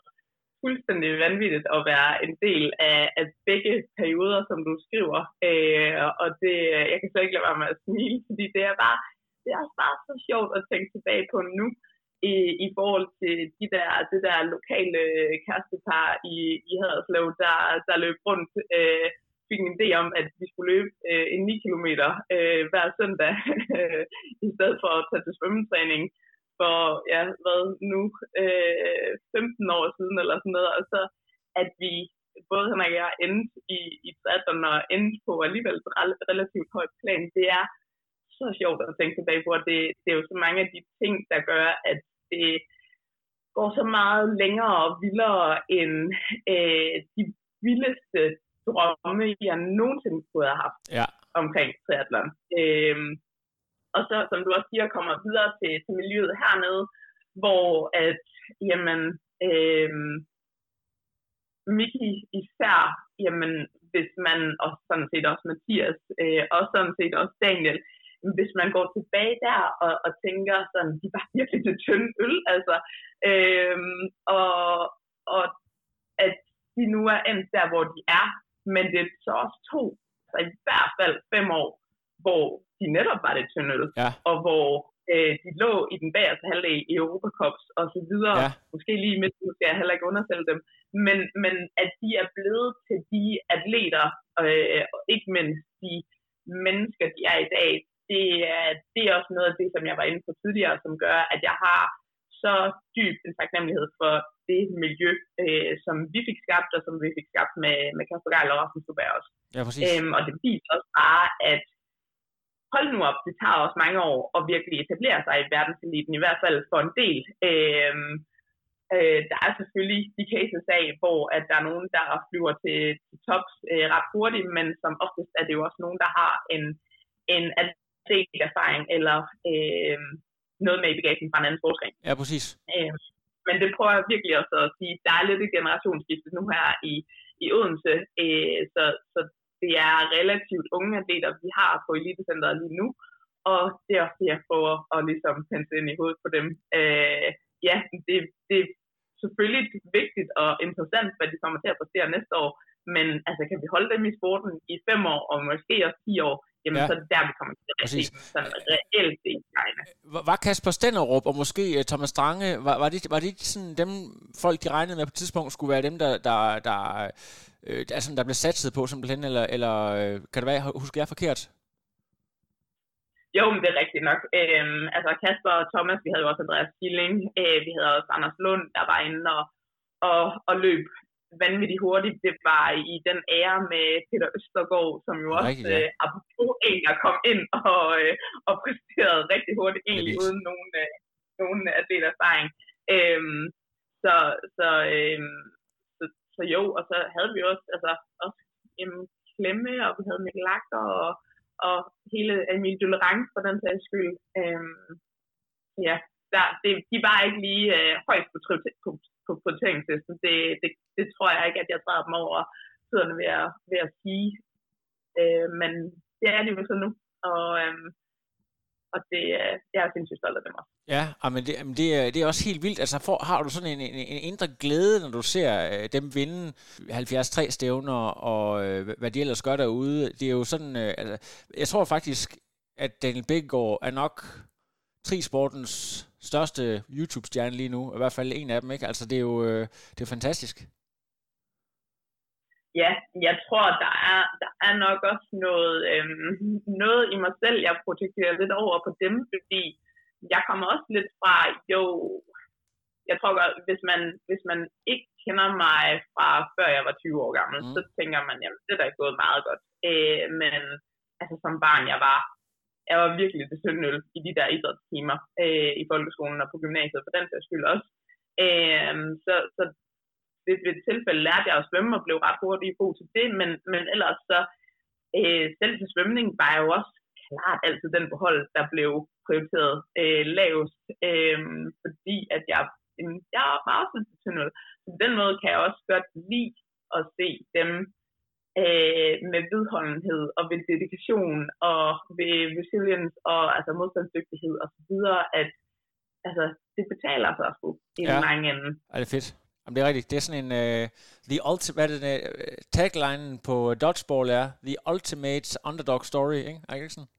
fuldstændig vanvittigt at være en del af, af begge perioder, som du skriver. Øh, og det, jeg kan så ikke lade være med at smile, fordi det er bare det er bare så sjovt at tænke tilbage på nu, i, i forhold til de der, det der lokale kærestepar i, i Haderslev, der, der løb rundt, øh, fik en idé om, at vi skulle løbe øh, en 9 km øh, hver søndag, i stedet for at tage til svømmetræning for, ja, hvad nu, øh, 15 år siden eller sådan noget, og så at vi både Henrik og jeg endte i, i triathlon og endte på alligevel relativt højt plan, det er så sjovt at tænke tilbage på, at det, det er jo så mange af de ting, der gør, at det går så meget længere og vildere end øh, de vildeste drømme, jeg nogensinde kunne have haft ja. omkring triathlon. Øhm, og så, som du også siger, kommer videre til, til miljøet hernede, hvor at, jamen, øhm, Miki især, jamen, hvis man, og sådan set også Mathias, øh, og sådan set også Daniel, hvis man går tilbage der og, og tænker sådan, de var virkelig til tynde øl, altså, øhm, og, og at de nu er endt der, hvor de er, men det er så også to, altså i hvert fald fem år, hvor de netop var det tynde øl, ja. og hvor øh, de lå i den bagerste halvdel i Europacups og så videre. Ja. Måske lige midt, nu skal jeg heller ikke undersælge dem. Men, men at de er blevet til de atleter, øh, og ikke mindst de mennesker, de er i dag, det er, det er også noget af det, som jeg var inde på tidligere, som gør, at jeg har så dyb en taknemmelighed for det miljø, øh, som vi fik skabt, og som vi fik skabt med, med Kasper Geil og Rasmus Duberg også. Ja, præcis. Øhm, og det viser også bare, at hold nu op, det tager også mange år at virkelig etablere sig i verdenseliten, i hvert fald for en del. Øhm, øh, der er selvfølgelig de cases af, hvor at der er nogen, der flyver til, til tops øh, ret hurtigt, men som oftest er det jo også nogen, der har en, en erfaring eller øh, noget med i bagagen fra en anden forskning. Ja, præcis. Øh, men det prøver jeg virkelig også at sige, der er lidt et generationsskifte nu her i, i Odense, øh, så, så det er relativt unge atleter, vi har på Elitecenteret lige nu, og det er også det, jeg prøver at ligesom pensle ind i hovedet på dem. Øh, ja, det, det er selvfølgelig vigtigt og interessant, hvad de kommer til at præstere næste år, men altså, kan vi holde dem i sporten i fem år, og måske også ti år, jamen ja. så er det der, vi kommer til at se sådan reelt det var, var Kasper Stenderup og måske uh, Thomas Strange, var, var, det, var det sådan dem, folk de regnede med på et tidspunkt, skulle være dem, der, der, der, øh, altså, der blev satset på simpelthen, eller, eller øh, kan det være, husker jeg forkert? Jo, men det er rigtigt nok. Øhm, altså Kasper og Thomas, vi havde jo også Andreas Stilling, øh, vi havde også Anders Lund, der var inde og, og, og løb vanvittigt hurtigt. Det var i den ære med Peter Østergaard, som jo også Rigtigt, ja. øh, apropos der kom ind og, øh, og præsterede rigtig hurtigt, egentlig uden nogen, øh, nogen atleterfaring. Øhm, så, så, øhm, så, så jo, og så havde vi også, altså, også jamen, Klemme, og vi havde Mikkel Lager, og, og hele Emil Dullerang for den sags skyld. Øhm, ja, der, det, de var ikke lige øh, højst på, på, prioriteringslisten. Det, det, det tror jeg ikke, at jeg træder dem over tiderne ved at, ved at sige. Øh, men det er de jo så nu, og, øh, og det, øh, jeg er sindssygt stolt af dem også. Ja, ah, men det, men det, er, det er også helt vildt. Altså, for, har du sådan en, en, en indre glæde, når du ser øh, dem vinde 73 stævner, og øh, hvad de ellers gør derude? Det er jo sådan, øh, altså, jeg tror faktisk, at Daniel Bækgaard er nok trisportens største YouTube-stjerne lige nu. I hvert fald en af dem, ikke? Altså, det er jo øh, det er fantastisk. Ja, jeg tror, der er, der er nok også noget, øhm, noget i mig selv, jeg protekterer lidt over på dem, fordi jeg kommer også lidt fra, jo, jeg tror godt, hvis man, hvis man ikke kender mig fra før jeg var 20 år gammel, Mm. så tænker man, jamen, det er da gået meget godt. Øh, men altså, som barn, jeg var, jeg var virkelig det sølvnøl i de der idrætstimer øh, i folkeskolen og på gymnasiet, for den sags skyld også. Øh, så, så ved, ved et tilfælde lærte jeg at svømme og blev ret hurtigt god til det, men, men ellers så, øh, selv til svømning var jeg jo også klart altid den på hold, der blev prioriteret øh, lavest, øh, fordi at jeg, jeg er meget sensitiv. Så på den måde kan jeg også godt lide at se dem øh, med vedholdenhed og ved dedikation og ved resilience og altså modstandsdygtighed og så videre, at altså, det betaler sig sgu i Ja. ja. mange ende. Er det fedt? Jamen, det er rigtigt. Det er sådan en... Uh, the ulti- hvad er det, uh, taglinen på dodgeball er? The ultimate underdog story, ikke? Er det ikke sådan?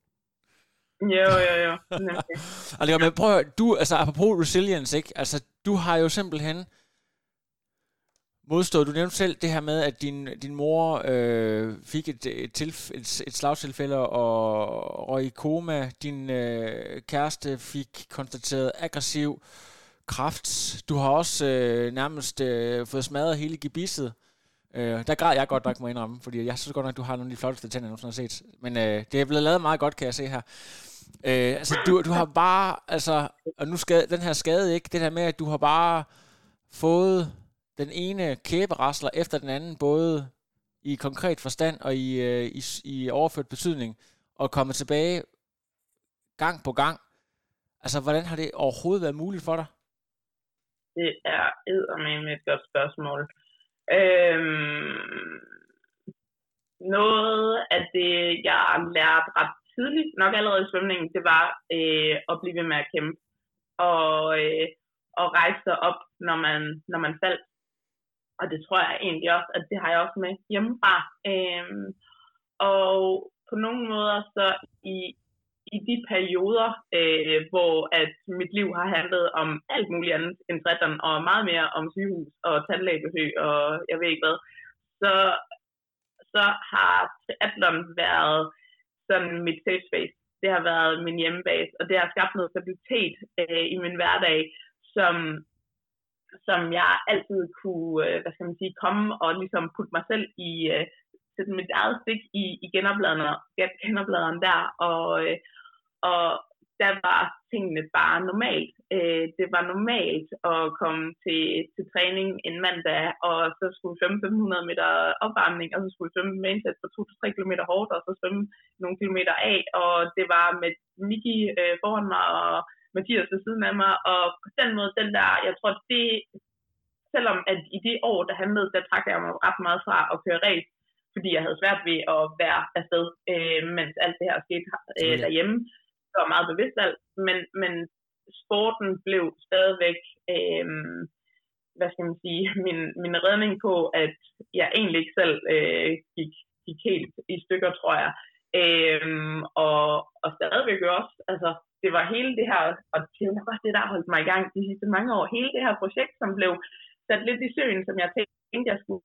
Jo, jo, jo. altså, men prøv at du, altså apropos resilience, ikke? Altså, du har jo simpelthen modstået. Du nævnte selv det her med, at din, din mor øh, fik et, et, tilf- et, et slagtilfælde og røg i koma. Din øh, kæreste fik konstateret aggressiv kraft. Du har også øh, nærmest øh, fået smadret hele gebisset. Øh, der græd jeg godt nok, må indrømme, fordi jeg synes godt nok, at du har nogle af de flotteste tænder, jeg nogensinde har set. Men øh, det er blevet lavet meget godt, kan jeg se her. Øh, altså, du, du har bare, altså, og nu skade, den her skade ikke, det her med, at du har bare fået den ene kæberasler efter den anden, både i konkret forstand og i, øh, i, i overført betydning, og komme tilbage gang på gang. Altså, hvordan har det overhovedet været muligt for dig? Det er eddermame et godt spørgsmål. Øhm, noget af det, jeg lærte ret tidligt, nok allerede i svømningen, det var øh, at blive ved med at kæmpe. Og, øh, og rejse sig op, når man, når man faldt. Og det tror jeg egentlig også, at det har jeg også med hjemmefra. Øhm, og på nogle måder så i, i de perioder, øh, hvor at mit liv har handlet om alt muligt andet end trætteren, og meget mere om sygehus og tandlægebesøg og jeg ved ikke hvad, så, så har triathlon været sådan mit safe space. Det har været min hjemmebase, og det har skabt noget stabilitet øh, i min hverdag, som, som jeg altid kunne, øh, hvad skal man sige, komme og ligesom putte mig selv i, øh, sætte mit eget stik i, i genopladeren, genopladeren der, og, øh, og der var tingene bare normalt. Øh, det var normalt at komme til, til træning en mandag, og så skulle svømme 500 meter opvarmning, og så skulle svømme med indsats på 2-3 km hårdt, og så svømme nogle kilometer af, og det var med Miki øh, foran mig, og Mathias ved siden af mig, og på den måde, den der, jeg tror, det, selvom at i det år, der handlede, der trak jeg mig ret meget fra at køre race, fordi jeg havde svært ved at være afsted, øh, mens alt det her skete øh, derhjemme. Det var meget bevidst valg, men, men sporten blev stadigvæk, øh, hvad skal man sige, min, min redning på, at jeg egentlig ikke selv øh, gik, gik helt i stykker, tror jeg. Øh, og, og stadigvæk også, altså det var hele det her, og det er nok også det, der har holdt mig i gang de sidste mange år, hele det her projekt, som blev sat lidt i søen, som jeg tænkte, jeg skulle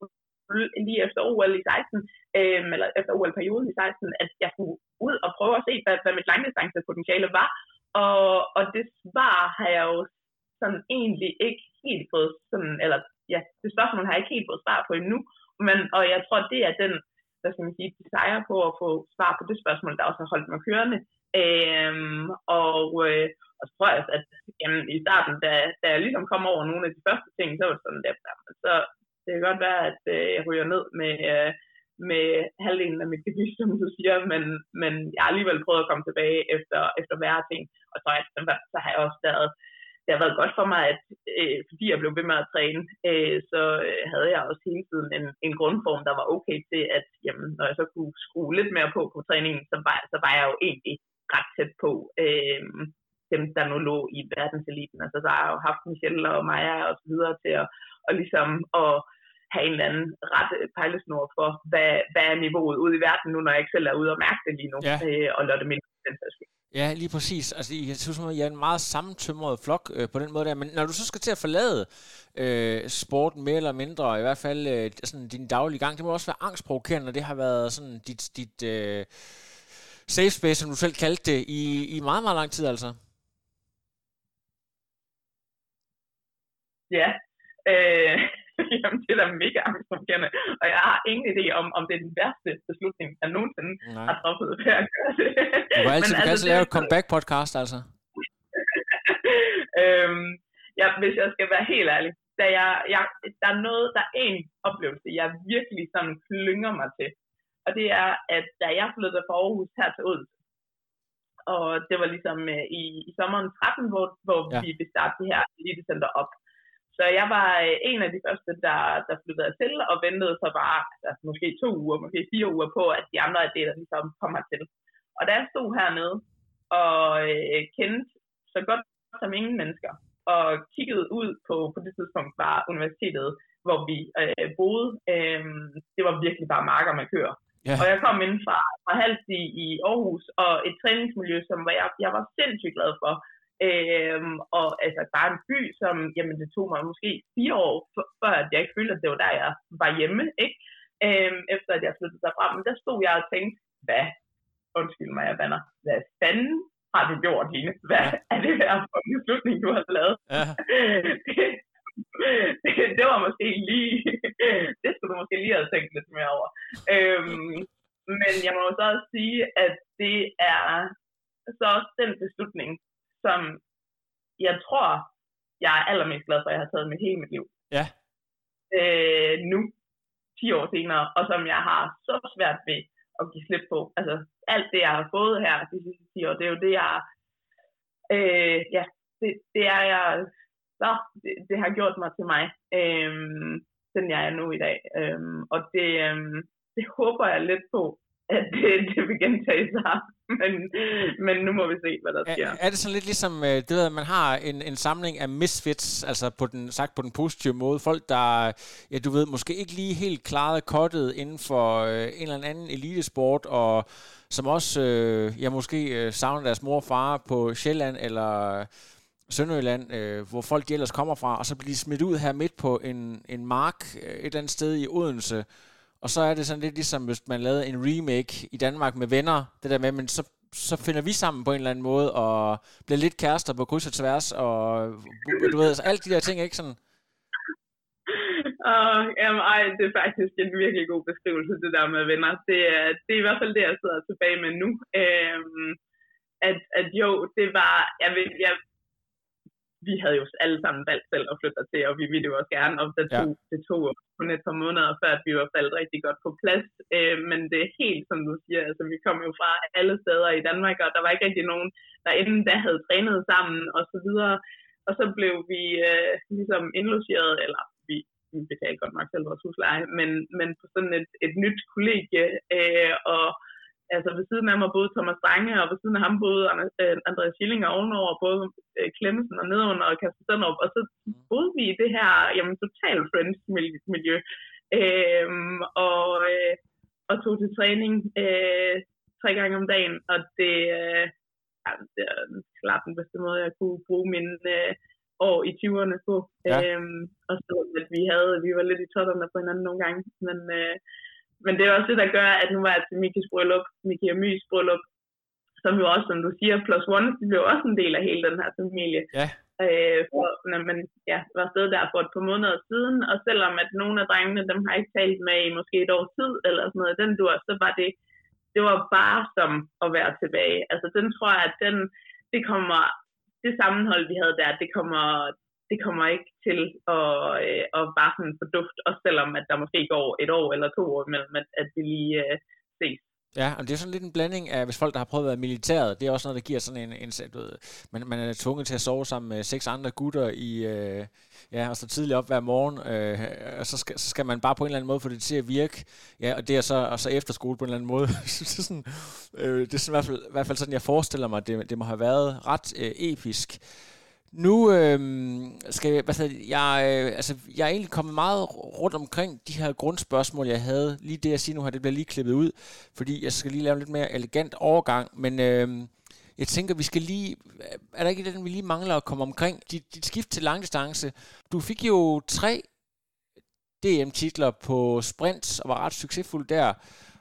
lige efter OL i 16, øh, eller efter OL-perioden i 16, at jeg skulle ud og prøve at se, hvad, hvad mit langdistancepotentiale var. Og, og det svar har jeg jo sådan egentlig ikke helt fået sådan, eller ja, det spørgsmål har jeg ikke helt fået svar på endnu, men, og jeg tror, det er den, hvad skal man sige, desire på at få svar på det spørgsmål, der også har holdt mig kørende. Øhm, og, øh, og så tror jeg, at jamen, i starten, da, da jeg ligesom kom over nogle af de første ting, så var det sådan, der, så, det kan godt være, at øh, jeg ryger ned med, øh, med halvdelen af mit debut, som du siger, men, men jeg har alligevel prøvet at komme tilbage efter, efter værre ting. Og så, så har jeg også været, det har været godt for mig, at øh, fordi jeg blev ved med at træne, øh, så øh, havde jeg også hele tiden en, en grundform, der var okay til, at jamen, når jeg så kunne skrue lidt mere på på træningen, så var, så var jeg jo egentlig ret tæt på øh, dem, der nu lå i verdenseliten. Altså, der har jeg jo haft Michelle og Maja og så videre til at, og ligesom at have en eller anden ret pejlesnor for, hvad, hvad er niveauet ude i verden nu, når jeg ikke selv er ude og mærke det lige nu, ja. øh, og Lotte Minde den Ja, lige præcis. Altså, jeg synes, at jeg er en meget sammentømret flok øh, på den måde der. Men når du så skal til at forlade øh, sporten mere eller mindre, i hvert fald øh, sådan din daglige gang, det må også være angstprovokerende, når det har været sådan dit, dit øh, safe space, som du selv kaldte det, i, i meget, meget lang tid altså. Ja, øh, jamen, det er da mega angstprovokerende. Og jeg har ingen idé om, om det er den værste beslutning, jeg nogensinde Nej. har truffet ved at gøre det. Du kan altid, Men, du kan altså, lave et comeback-podcast, altså. øhm, ja, hvis jeg skal være helt ærlig, da jeg, jeg, der er noget, der er en oplevelse, jeg virkelig sådan klynger mig til. Og det er, at da jeg flyttede fra Aarhus her til Odense, og det var ligesom uh, i, i sommeren 13, hvor, hvor ja. vi vil starte det her elite center op. Så jeg var øh, en af de første, der, der flyttede til og ventede så bare altså, måske to uger, måske fire uger på, at de andre der ligesom kom til. Og da jeg stod hernede og øh, kendte så godt som ingen mennesker, og kiggede ud på, på det tidspunkt var universitetet, hvor vi øh, boede, øh, det var virkelig bare marker med køer. Ja. Og jeg kom ind fra, fra Halsby i Aarhus, og et træningsmiljø, som var jeg, jeg var sindssygt glad for. Øhm, og altså bare en by, som, jamen det tog mig måske fire år, før at jeg ikke følte, at det var der, jeg var hjemme, ikke? Øhm, efter at jeg flyttede derfra. Men der stod jeg og tænkte, hvad, undskyld mig, jeg banner, hvad fanden har du gjort, Line? Hvad er det her for en beslutning, du har lavet? Ja. det, det var måske lige, det skulle du måske lige have tænkt lidt mere over. Øhm, men jeg må så også sige, at det er så også den beslutning, som jeg tror, jeg er allermest glad for, at jeg har taget med hele mit liv. Ja. Øh, nu, 10 år senere, og som jeg har så svært ved at give slip på. Altså, alt det, jeg har fået her de sidste 10 år, det er jo det, jeg... Øh, ja, det, det er jeg... Så, det, det har gjort mig til mig, øh, den jeg er nu i dag. Øh, og det, øh, det håber jeg lidt på, at det, det vil gentage sig. Men, men nu må vi se, hvad der sker. Er, er det sådan lidt ligesom, øh, det ved, at man har en, en samling af misfits, altså på den, sagt på den positive måde, folk, der, ja, du ved, måske ikke lige helt klaret kottet inden for øh, en eller anden elitesport, og som også, øh, ja, måske øh, savner deres mor og far på Sjælland, eller Sønderjylland, øh, hvor folk de ellers kommer fra, og så bliver de smidt ud her midt på en, en mark øh, et eller andet sted i Odense, og så er det sådan lidt ligesom, hvis man lavede en remake i Danmark med venner, det der med, men så, så finder vi sammen på en eller anden måde, og bliver lidt kærester på kryds og tværs, og du ved, altså, alle de der ting, ikke sådan? Og, jamen, ej, det er faktisk en virkelig god beskrivelse, det der med venner. Det er, det er i hvert fald det, jeg sidder tilbage med nu. Øhm, at, at jo, det var, jeg vil, jeg, vi havde jo alle sammen valgt selv at flytte til, og vi ville jo også gerne, og det tog, ja. det tog kun et par måneder, før vi var faldet rigtig godt på plads. Øh, men det er helt, som du siger, altså vi kom jo fra alle steder i Danmark, og der var ikke rigtig nogen, der inden da havde trænet sammen, og så videre. Og så blev vi øh, ligesom indlogeret, eller vi, vi betalte godt nok selv vores husleje, men, men på sådan et, et nyt kollegie, øh, og altså ved siden af mig boede Thomas Strange, og ved siden af ham øh, Andreas Schilling ovenover, både øh, Klemmensen og nedenunder og Kasper Sønderup, og så boede vi i det her jamen, total friends miljø, øhm, og, øh, og tog til træning øh, tre gange om dagen, og det, øh, ja, det er klart den bedste måde, jeg kunne bruge mine øh, år i 20'erne på. Ja. Øhm, og så at vi havde, vi var lidt i totterne på hinanden nogle gange, men øh, men det er også det, der gør, at nu var jeg til Mikis bryllup, Miki og Mys bryllup, som jo også, som du siger, plus one, det blev også en del af hele den her familie. Ja. Øh, for, når man ja, var afsted der for et par måneder siden, og selvom at nogle af drengene, dem har ikke talt med i måske et års tid, eller sådan noget, den dur, så var det, det var bare som at være tilbage. Altså den tror jeg, at den, det kommer, det sammenhold, vi havde der, det kommer, det kommer ikke til at, øh, at bare sådan forduft, også selvom at der måske går et år eller to år imellem, at, at vi lige øh, ses. Ja, og det er sådan lidt en blanding af, hvis folk, der har prøvet at være militæret, det er også noget, der giver sådan en, en du ved, man, man er tvunget til at sove sammen med seks andre gutter i, øh, ja, og så tidligt op hver morgen, øh, og så skal, så skal man bare på en eller anden måde få det til at virke, ja, og det er så, og så efterskole på en eller anden måde. det er sådan, øh, det er sådan, i, hvert fald, i hvert fald sådan, jeg forestiller mig, det, det må have været ret øh, episk. Nu øh, skal jeg, hvad jeg, øh, altså, jeg er egentlig kommet meget rundt omkring de her grundspørgsmål, jeg havde. Lige det, jeg siger nu her, det bliver lige klippet ud, fordi jeg skal lige lave en lidt mere elegant overgang. Men øh, jeg tænker, vi skal lige... Er der ikke den, vi lige mangler at komme omkring? Dit, dit skift til langdistance. Du fik jo tre DM-titler på sprint og var ret succesfuld der.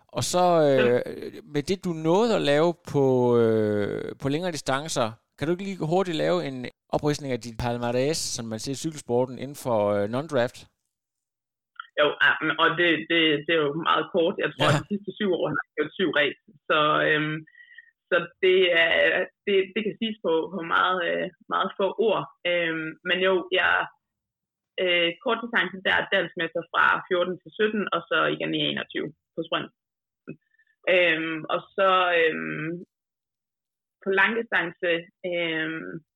Og så øh, med det, du nåede at lave på, øh, på længere distancer, kan du ikke lige hurtigt lave en opridsning af dit palmarès, som man ser i cykelsporten, inden for øh, non-draft? Jo, og det, det, det er jo meget kort. Jeg tror, ja. at de sidste syv år har jeg gjort syv race. Så, øhm, så det, er, det, det kan siges på, på meget, øh, meget få ord. Øhm, men jo, jeg øh, kort distance der er dansmester fra 14 til 17, og så igen i 21 på sprint. Øhm, og så øhm, på langdistance, øh,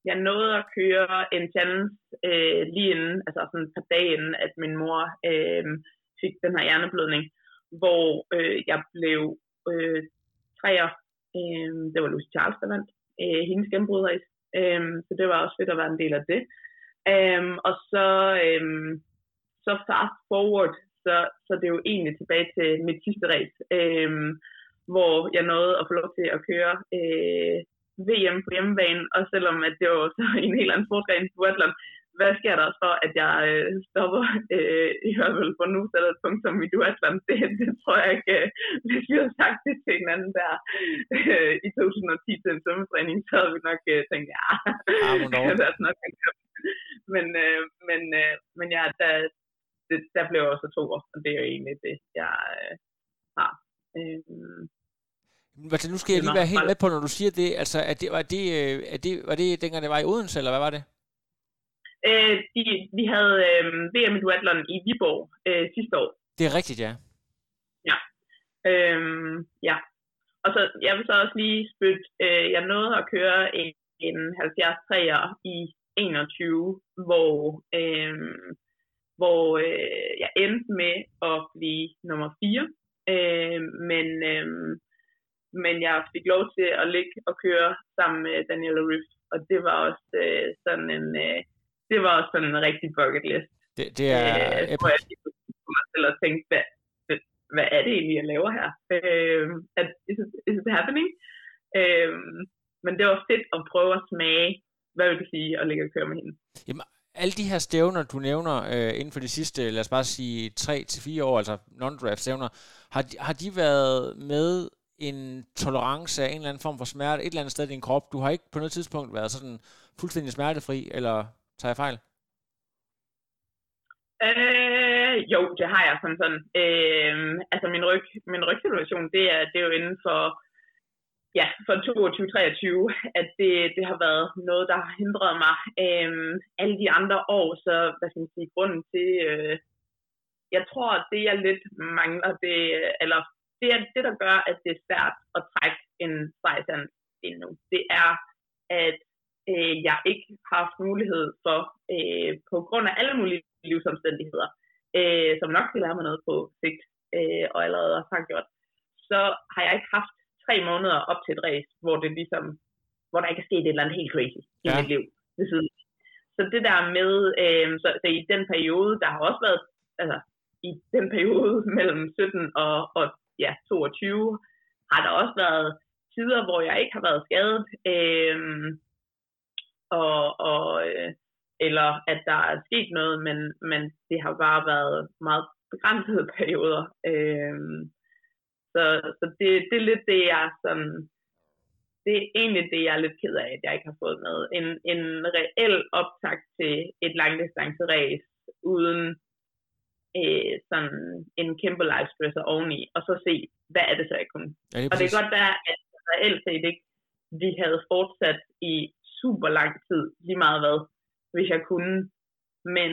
jeg nåede at køre en challenge øh, lige inden, altså sådan et par dage inden, at min mor øh, fik den her hjerneblødning, hvor øh, jeg blev øh, træer. Øh, det var Lucy Charles, der vandt øh, hendes gennembrudræs. Øh, så det var også fedt at være en del af det. Øh, og så, øh, så fast forward så, så det er jo egentlig tilbage til mit sidste race, øh, hvor jeg nåede at få lov til at køre øh, VM på hjemmebane, og selvom at det var så en helt anden sportsgren på Atlant, hvad sker der for, at jeg øh, stopper øh, i hvert fald for nu, så er der et punkt som i duatland. Det, det tror jeg ikke, øh, hvis vi havde sagt det til hinanden der øh, i 2010 til en svømmetræning, så havde vi nok øh, tænkt, ja, Ah, det er nok men, øh, men, øh, men ja, der, det, der blev også to år, og det er jo egentlig det, jeg øh, har. Øh, Altså, nu skal jeg lige være helt med på, når du siger det. Altså, er det, var, det, øh, er det, var det dengang, det var i Odense, eller hvad var det? øh, de, vi havde øh, VM i duatlon i Viborg øh, sidste år, Det er rigtigt, ja. Øhm, ja. Og så, jeg vil så også lige spytte, øh, jeg nåede at køre en, en 70 3'er i 21, hvor, øh, hvor øh, jeg endte med at blive nummer 4. Øh, men, øh, men jeg fik lov til at ligge og køre sammen med Daniela Riff, og det var også øh, sådan en, øh, det var også sådan en rigtig bucket list. Det, det er Øh, epic. hvor jeg mig selv og tænkte, hvad, hvad, hvad er det egentlig, jeg laver her? Øh, at, is, it, is it happening? Øh, men det var fedt at prøve at smage, hvad vil det sige at ligge og køre med hende. Jamen, alle de her stævner, du nævner øh, inden for de sidste, lad os bare sige, 3-4 år, altså non-draft stævner, har de, har de været med en tolerance af en eller anden form for smerte et eller andet sted i din krop? Du har ikke på noget tidspunkt været sådan fuldstændig smertefri, eller tager jeg fejl? Øh, jo, det har jeg sådan sådan. Øh, altså min, ryg, min rygsituation, det er, det er jo inden for, ja, for 22-23, at det, det har været noget, der har hindret mig. Øh, alle de andre år, så hvad skal man sige, grunden til, øh, jeg tror, at det jeg lidt mangler, det, eller det er det, der gør, at det er svært at trække en sejsand endnu. Det er, at øh, jeg ikke har haft mulighed for, øh, på grund af alle mulige livsomstændigheder, øh, som nok skal lære mig noget på sigt, øh, og allerede har gjort, så har jeg ikke haft tre måneder op til et race, hvor det ligesom, hvor der ikke er sket et eller andet helt crazy i Ja. mit liv ved siden. Så det der med, øh, så, så i den periode, der har også været, altså i den periode mellem 17 og, og ja, 22, har der også været tider, hvor jeg ikke har været skadet, øh, og, og, øh, eller at der er sket noget, men, men det har bare været meget begrænsede perioder. Øh, så så det, det er lidt det, jeg er sådan, det er egentlig det, jeg er lidt ked af, at jeg ikke har fået med. En, en reel optag til et langdistanceræs, uden øh, sådan en kæmpe life stresser oveni, og så se, hvad er det så, jeg kunne. Ja, lige Og det kan godt være, at reelt set ikke, vi havde fortsat i super lang tid, lige meget hvad, hvis jeg kunne. Men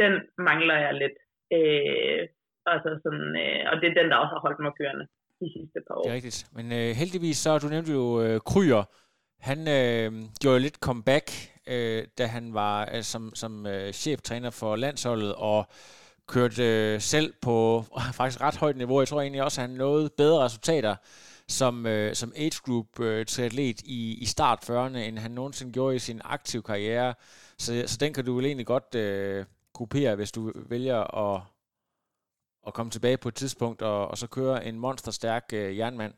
den mangler jeg lidt. Øh, altså sådan, øh, og det er den, der også har holdt mig kørende de sidste par år. Det er rigtigt. Men øh, heldigvis så, du nævnte jo øh, Kryer, han øh, gjorde lidt comeback, øh, da han var øh, som, som øh, cheftræner for landsholdet, og kørte øh, selv på faktisk ret højt niveau. Jeg tror egentlig også, at han nåede bedre resultater som, øh, som age group øh, triatlet i, i start 40'erne, end han nogensinde gjorde i sin aktive karriere. Så, så den kan du vel egentlig godt øh, kopiere, hvis du vælger at, at komme tilbage på et tidspunkt og, og så køre en monsterstærk øh, jernmand.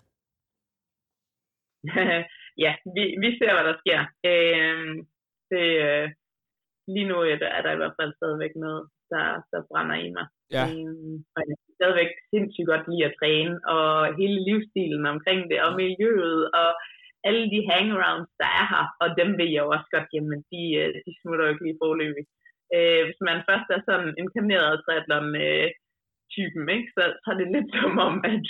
ja, vi, vi ser, hvad der sker. Øh, det, øh, lige nu er der, er der i hvert fald stadigvæk noget, der, der brænder i mig. Ja. Øh, og jeg kan stadigvæk sindssygt godt lide at træne, og hele livsstilen omkring det, og miljøet, og alle de hangarounds, der er her, og dem ved jeg jo også godt, jamen de, øh, de smutter jo ikke lige forløbig. Øh, hvis man først er sådan en inkarneret triathlon øh, typen, ikke? Så, så er det lidt som om, at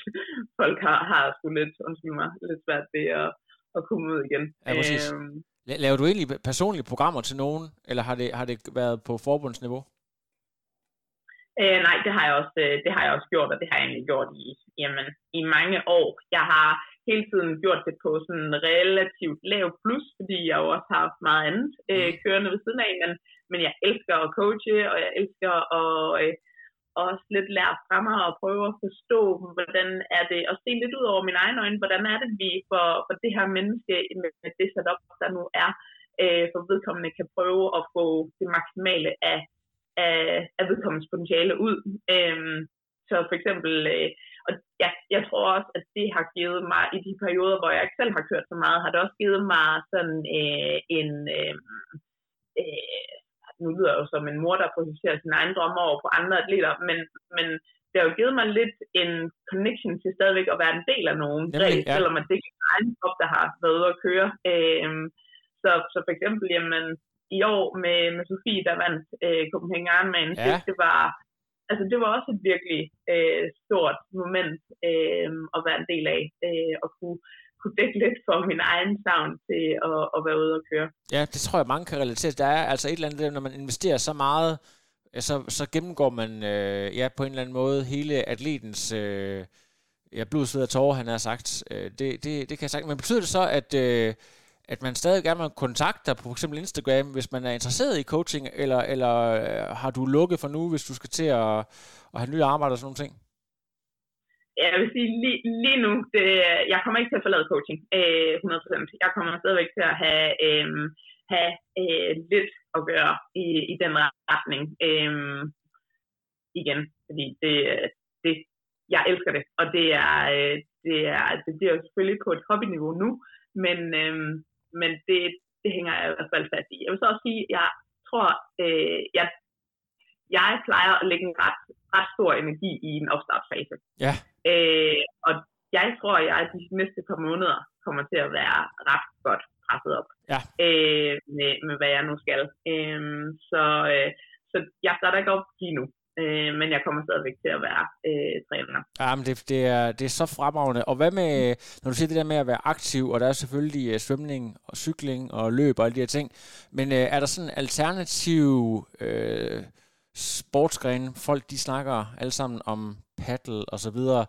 folk har, har sgu lidt, undskyld mig, lidt svært ved at, at komme ud igen. Ja, præcis. Øhm, La- Laver du egentlig personlige programmer til nogen, eller har det, har det været på forbundsniveau? Øh, nej, det har jeg også, øh, det har jeg også gjort, og det har jeg egentlig gjort i, jamen, i mange år. Jeg har hele tiden gjort det på sådan relativt lav plus, fordi jeg jo også har haft meget andet øh, kørende ved siden af, men, men jeg elsker at coache, og jeg elsker at øh, også lidt lære fra mig og prøve at forstå, hvordan er det, og se lidt ud over min egen øjne, hvordan er det, vi for, for det her menneske med det setup, der nu er, øh, for vedkommende kan prøve at få det maksimale af af, af vedkommens potentiale ud. Øhm, så for eksempel, øh, og ja, jeg tror også, at det har givet mig, i de perioder, hvor jeg ikke selv har kørt så meget, har det også givet mig sådan øh, en, øh, øh, nu lyder jeg jo som en mor, der projicerer sin egen drømme over på andre atleter, men, men det har jo givet mig lidt en connection til stadigvæk at være en del af nogen, Nemlig, ja. selvom at det ikke er egen krop, der har været ude at køre. Øhm, så, så for eksempel, jamen, i år med, med Sofie, der vandt øh, Copenhagen Ironman, Ja. ja. det var altså det var også et virkelig øh, stort moment øh, at være en del af, øh, og kunne, kunne dække lidt for min egen savn til at, at være ude og køre. Ja, det tror jeg, mange kan relatere til. Der er altså et eller andet, når man investerer så meget, så, så gennemgår man øh, ja, på en eller anden måde hele atletens øh, ja, blod, sved og tårer, han har sagt. Øh, det, det, det kan jeg sagt. Men betyder det så, at, øh, at man stadig gerne vil kontakte dig på f.eks. Instagram, hvis man er interesseret i coaching, eller, eller øh, har du lukket for nu, hvis du skal til at, at have nye arbejde og sådan nogle ting? Jeg vil sige, lige, lige nu, det, jeg kommer ikke til at forlade coaching øh, 100%. Jeg kommer stadigvæk til at have, øh, have øh, lidt at gøre i, i den retning. Øh, igen, fordi det, det, jeg elsker det, og det er, øh, det er, det bliver selvfølgelig på et hobbyniveau nu, men, øh, men det, det hænger jeg i hvert fald fast i. Jeg vil så også sige, jeg tror, øh, jeg, jeg plejer at lægge en ret, ret stor energi i en opstartsfase. Ja. Øh, og jeg tror, at jeg de næste par måneder kommer til at være ret godt presset op Ja. øh, med, med, hvad jeg nu skal. Øh, så, øh, så jeg starter ikke op lige nu, øh, men jeg kommer stadigvæk til at være øh, træner. Ja, men det, det, er, det er så fremragende. Og hvad med, når du siger det der med at være aktiv, og der er selvfølgelig øh, svømning og cykling og løb og alle de her ting, men øh, er der sådan alternativ øh, sportsgrene, folk de snakker alle sammen om paddle og så videre,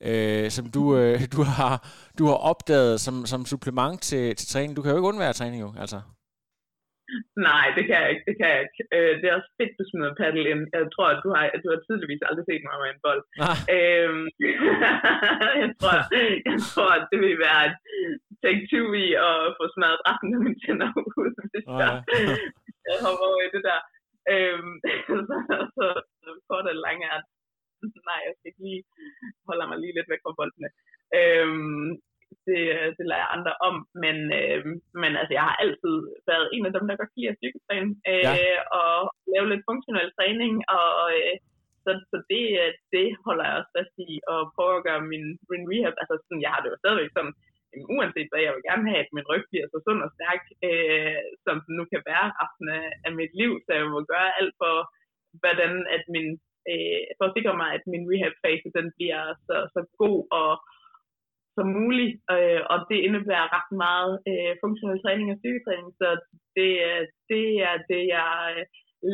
øh, som du, øh, du, har, du har opdaget som, som supplement til, til træning. Du kan jo ikke undvære træning jo, altså. Nej, det kan jeg ikke. Det kan jeg ikke. Øh, det er også fedt, du smider paddle ind. Jeg tror, at du har, at du har tydeligvis aldrig set mig med en bold. Ah, Øhm, jeg, tror, jeg tror, at det vil være et take two i at få smadret resten af mine tænder ud, hvis Nå jeg, jeg hopper over i det der. Øhm, så, så, så kort og lang er, nej, jeg skal ikke lige holde mig lige lidt væk fra boldene. Øhm, det, det lader jeg andre om, men, øh, men altså, jeg har altid været en af dem, der godt kan lide at styrketræne, øh, Ja. og lave lidt funktionel træning, og øh, så, så det, øh, det holder jeg også fast i, og prøve at gøre min, min rehab, altså sådan, jeg har det jo stadigvæk sådan, jamen, uanset hvad, jeg vil gerne have, at min ryg bliver så sund og stærk, øh, som den nu kan være resten af, af mit liv, så jeg må gøre alt for, hvordan at min, øh, for at sikre mig, at min rehab-fase, den bliver så, så god og som muligt, øh, og det indebærer ret meget øh, funktionel træning og styrketræning, så det, øh, det er det, jeg øh,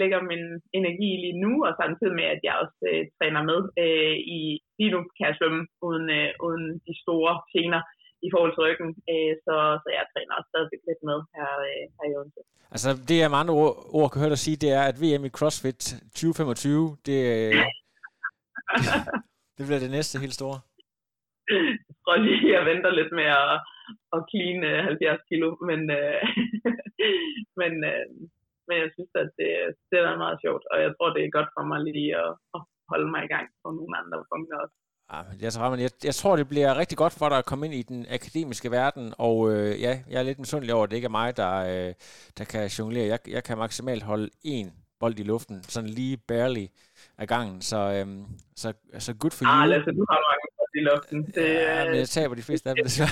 lægger min energi i lige nu, og samtidig med, at jeg også øh, træner med øh, i, lige nu kan jeg svømme uden, øh, uden de store gener i forhold til ryggen, øh, så, så jeg træner også stadigvæk lidt med her, øh, her i Odense. Altså, det jeg med andre ord, ord kan høre dig sige, det er, at VM i CrossFit 2025, det, øh, det bliver det næste helt store. tror lige, jeg venter lidt med at, at clean øh, 70 kilo, men, øh, men, øh, men jeg synes, at det, det er meget sjovt, og jeg tror, det er godt for mig lige at, at holde mig i gang på nogle andre punkter også. Jeg, jeg, jeg tror, det bliver rigtig godt for dig at komme ind i den akademiske verden, og øh, ja, jeg er lidt misundelig over, at det ikke er mig, der, øh, der kan jonglere. Jeg, jeg kan maksimalt holde én bold i luften, sådan lige barely af gangen, så, øh, så, så good for you. Ah, Lasse, du har mange i luften. Det, Ja, men jeg taber de fleste af dem, desværre.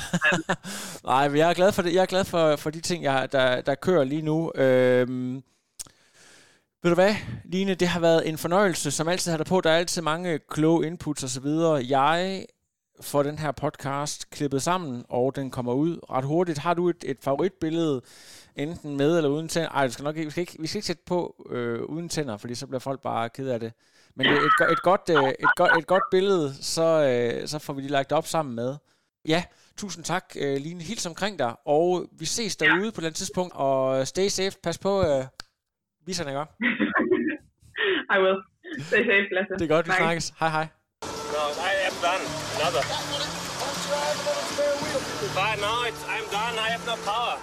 Nej, men jeg er glad for det. Jeg er glad for, for de ting, jeg, der, der kører lige nu. Øhm, ved du hvad, Line, det har været en fornøjelse, som altid har der på. Der er altid mange kloge inputs osv. Jeg får den her podcast klippet sammen, og den kommer ud ret hurtigt. Har du et, et favoritbillede, enten med eller uden tænder? Ej, det skal nok ikke, vi, skal ikke, vi skal ikke sætte på øh, uden tænder, fordi så bliver folk bare ked af det. Men et, et, et, godt, øh, et, godt, et godt billede, så, øh, så får vi lige lagt op sammen med. Ja, tusind tak, øh, Line. Hils omkring dig, og vi ses derude på et eller andet tidspunkt, og stay safe. Pas på øh, viserne, ikke? I will. Stay safe, Lasse. Det er godt, vi Bye. snakkes. Hej, hej. No, I am done. Another. But no, it's, I'm done. I have no power.